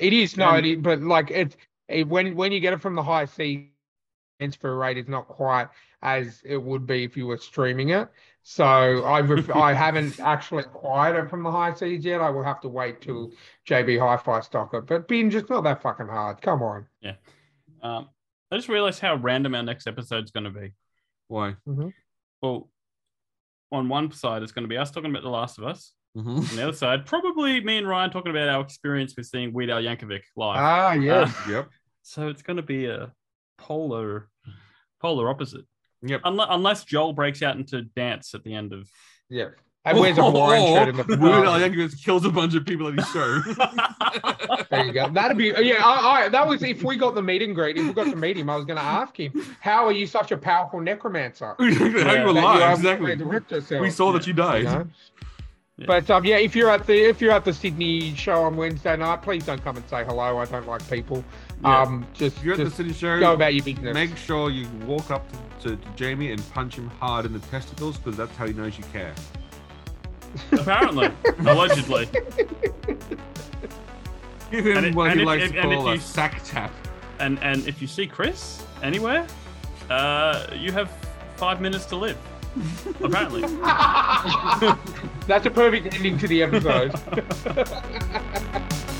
It is no, And- it is, but like it, it when when you get it from the high seas, transfer rate is not quite as it would be if you were streaming it. So I I haven't actually acquired it from the high seas yet. I will have to wait till JB Hi-Fi stock it. But binge, it's not that fucking hard. Come on. Yeah. Um, I just realized how random our next episode's going to be. Why? Well, on one side, it's going to be us talking about The Last of Us. Mhm. On the other side, probably me and Ryan talking about our experience with seeing Weird Al Yankovic live. Ah, yes. Uh, Yep. so it's going to be a polar, polar opposite. Yep. Unless, unless Joel breaks out into dance at the end of. yeah. And wears a oh, Hawaiian oh, shirt in the Weird Al. Yankovic kills a bunch of people at his show. There you go. That'd be yeah. I, I that was if we got the meet and greet. If we got to meet him, I was going to ask him, "How are you such a powerful necromancer?" How That you alive? Exactly. We saw that you died. you know? Yeah. But um, yeah, if you're at the if you're at the Sydney show on Wednesday night, please don't come and say hello. I don't like people. Yeah. Um, just, If you're at the just city show, go about your business. make sure you walk up to, to, to Jamie and punch him hard in the testicles because that's how he knows you care. Apparently, allegedly. Give him And what and he if- likes if- to and if call a you- sack tap. And and if you see Chris anywhere, uh, you have five minutes to live. Apparently. That's a perfect ending to the episode.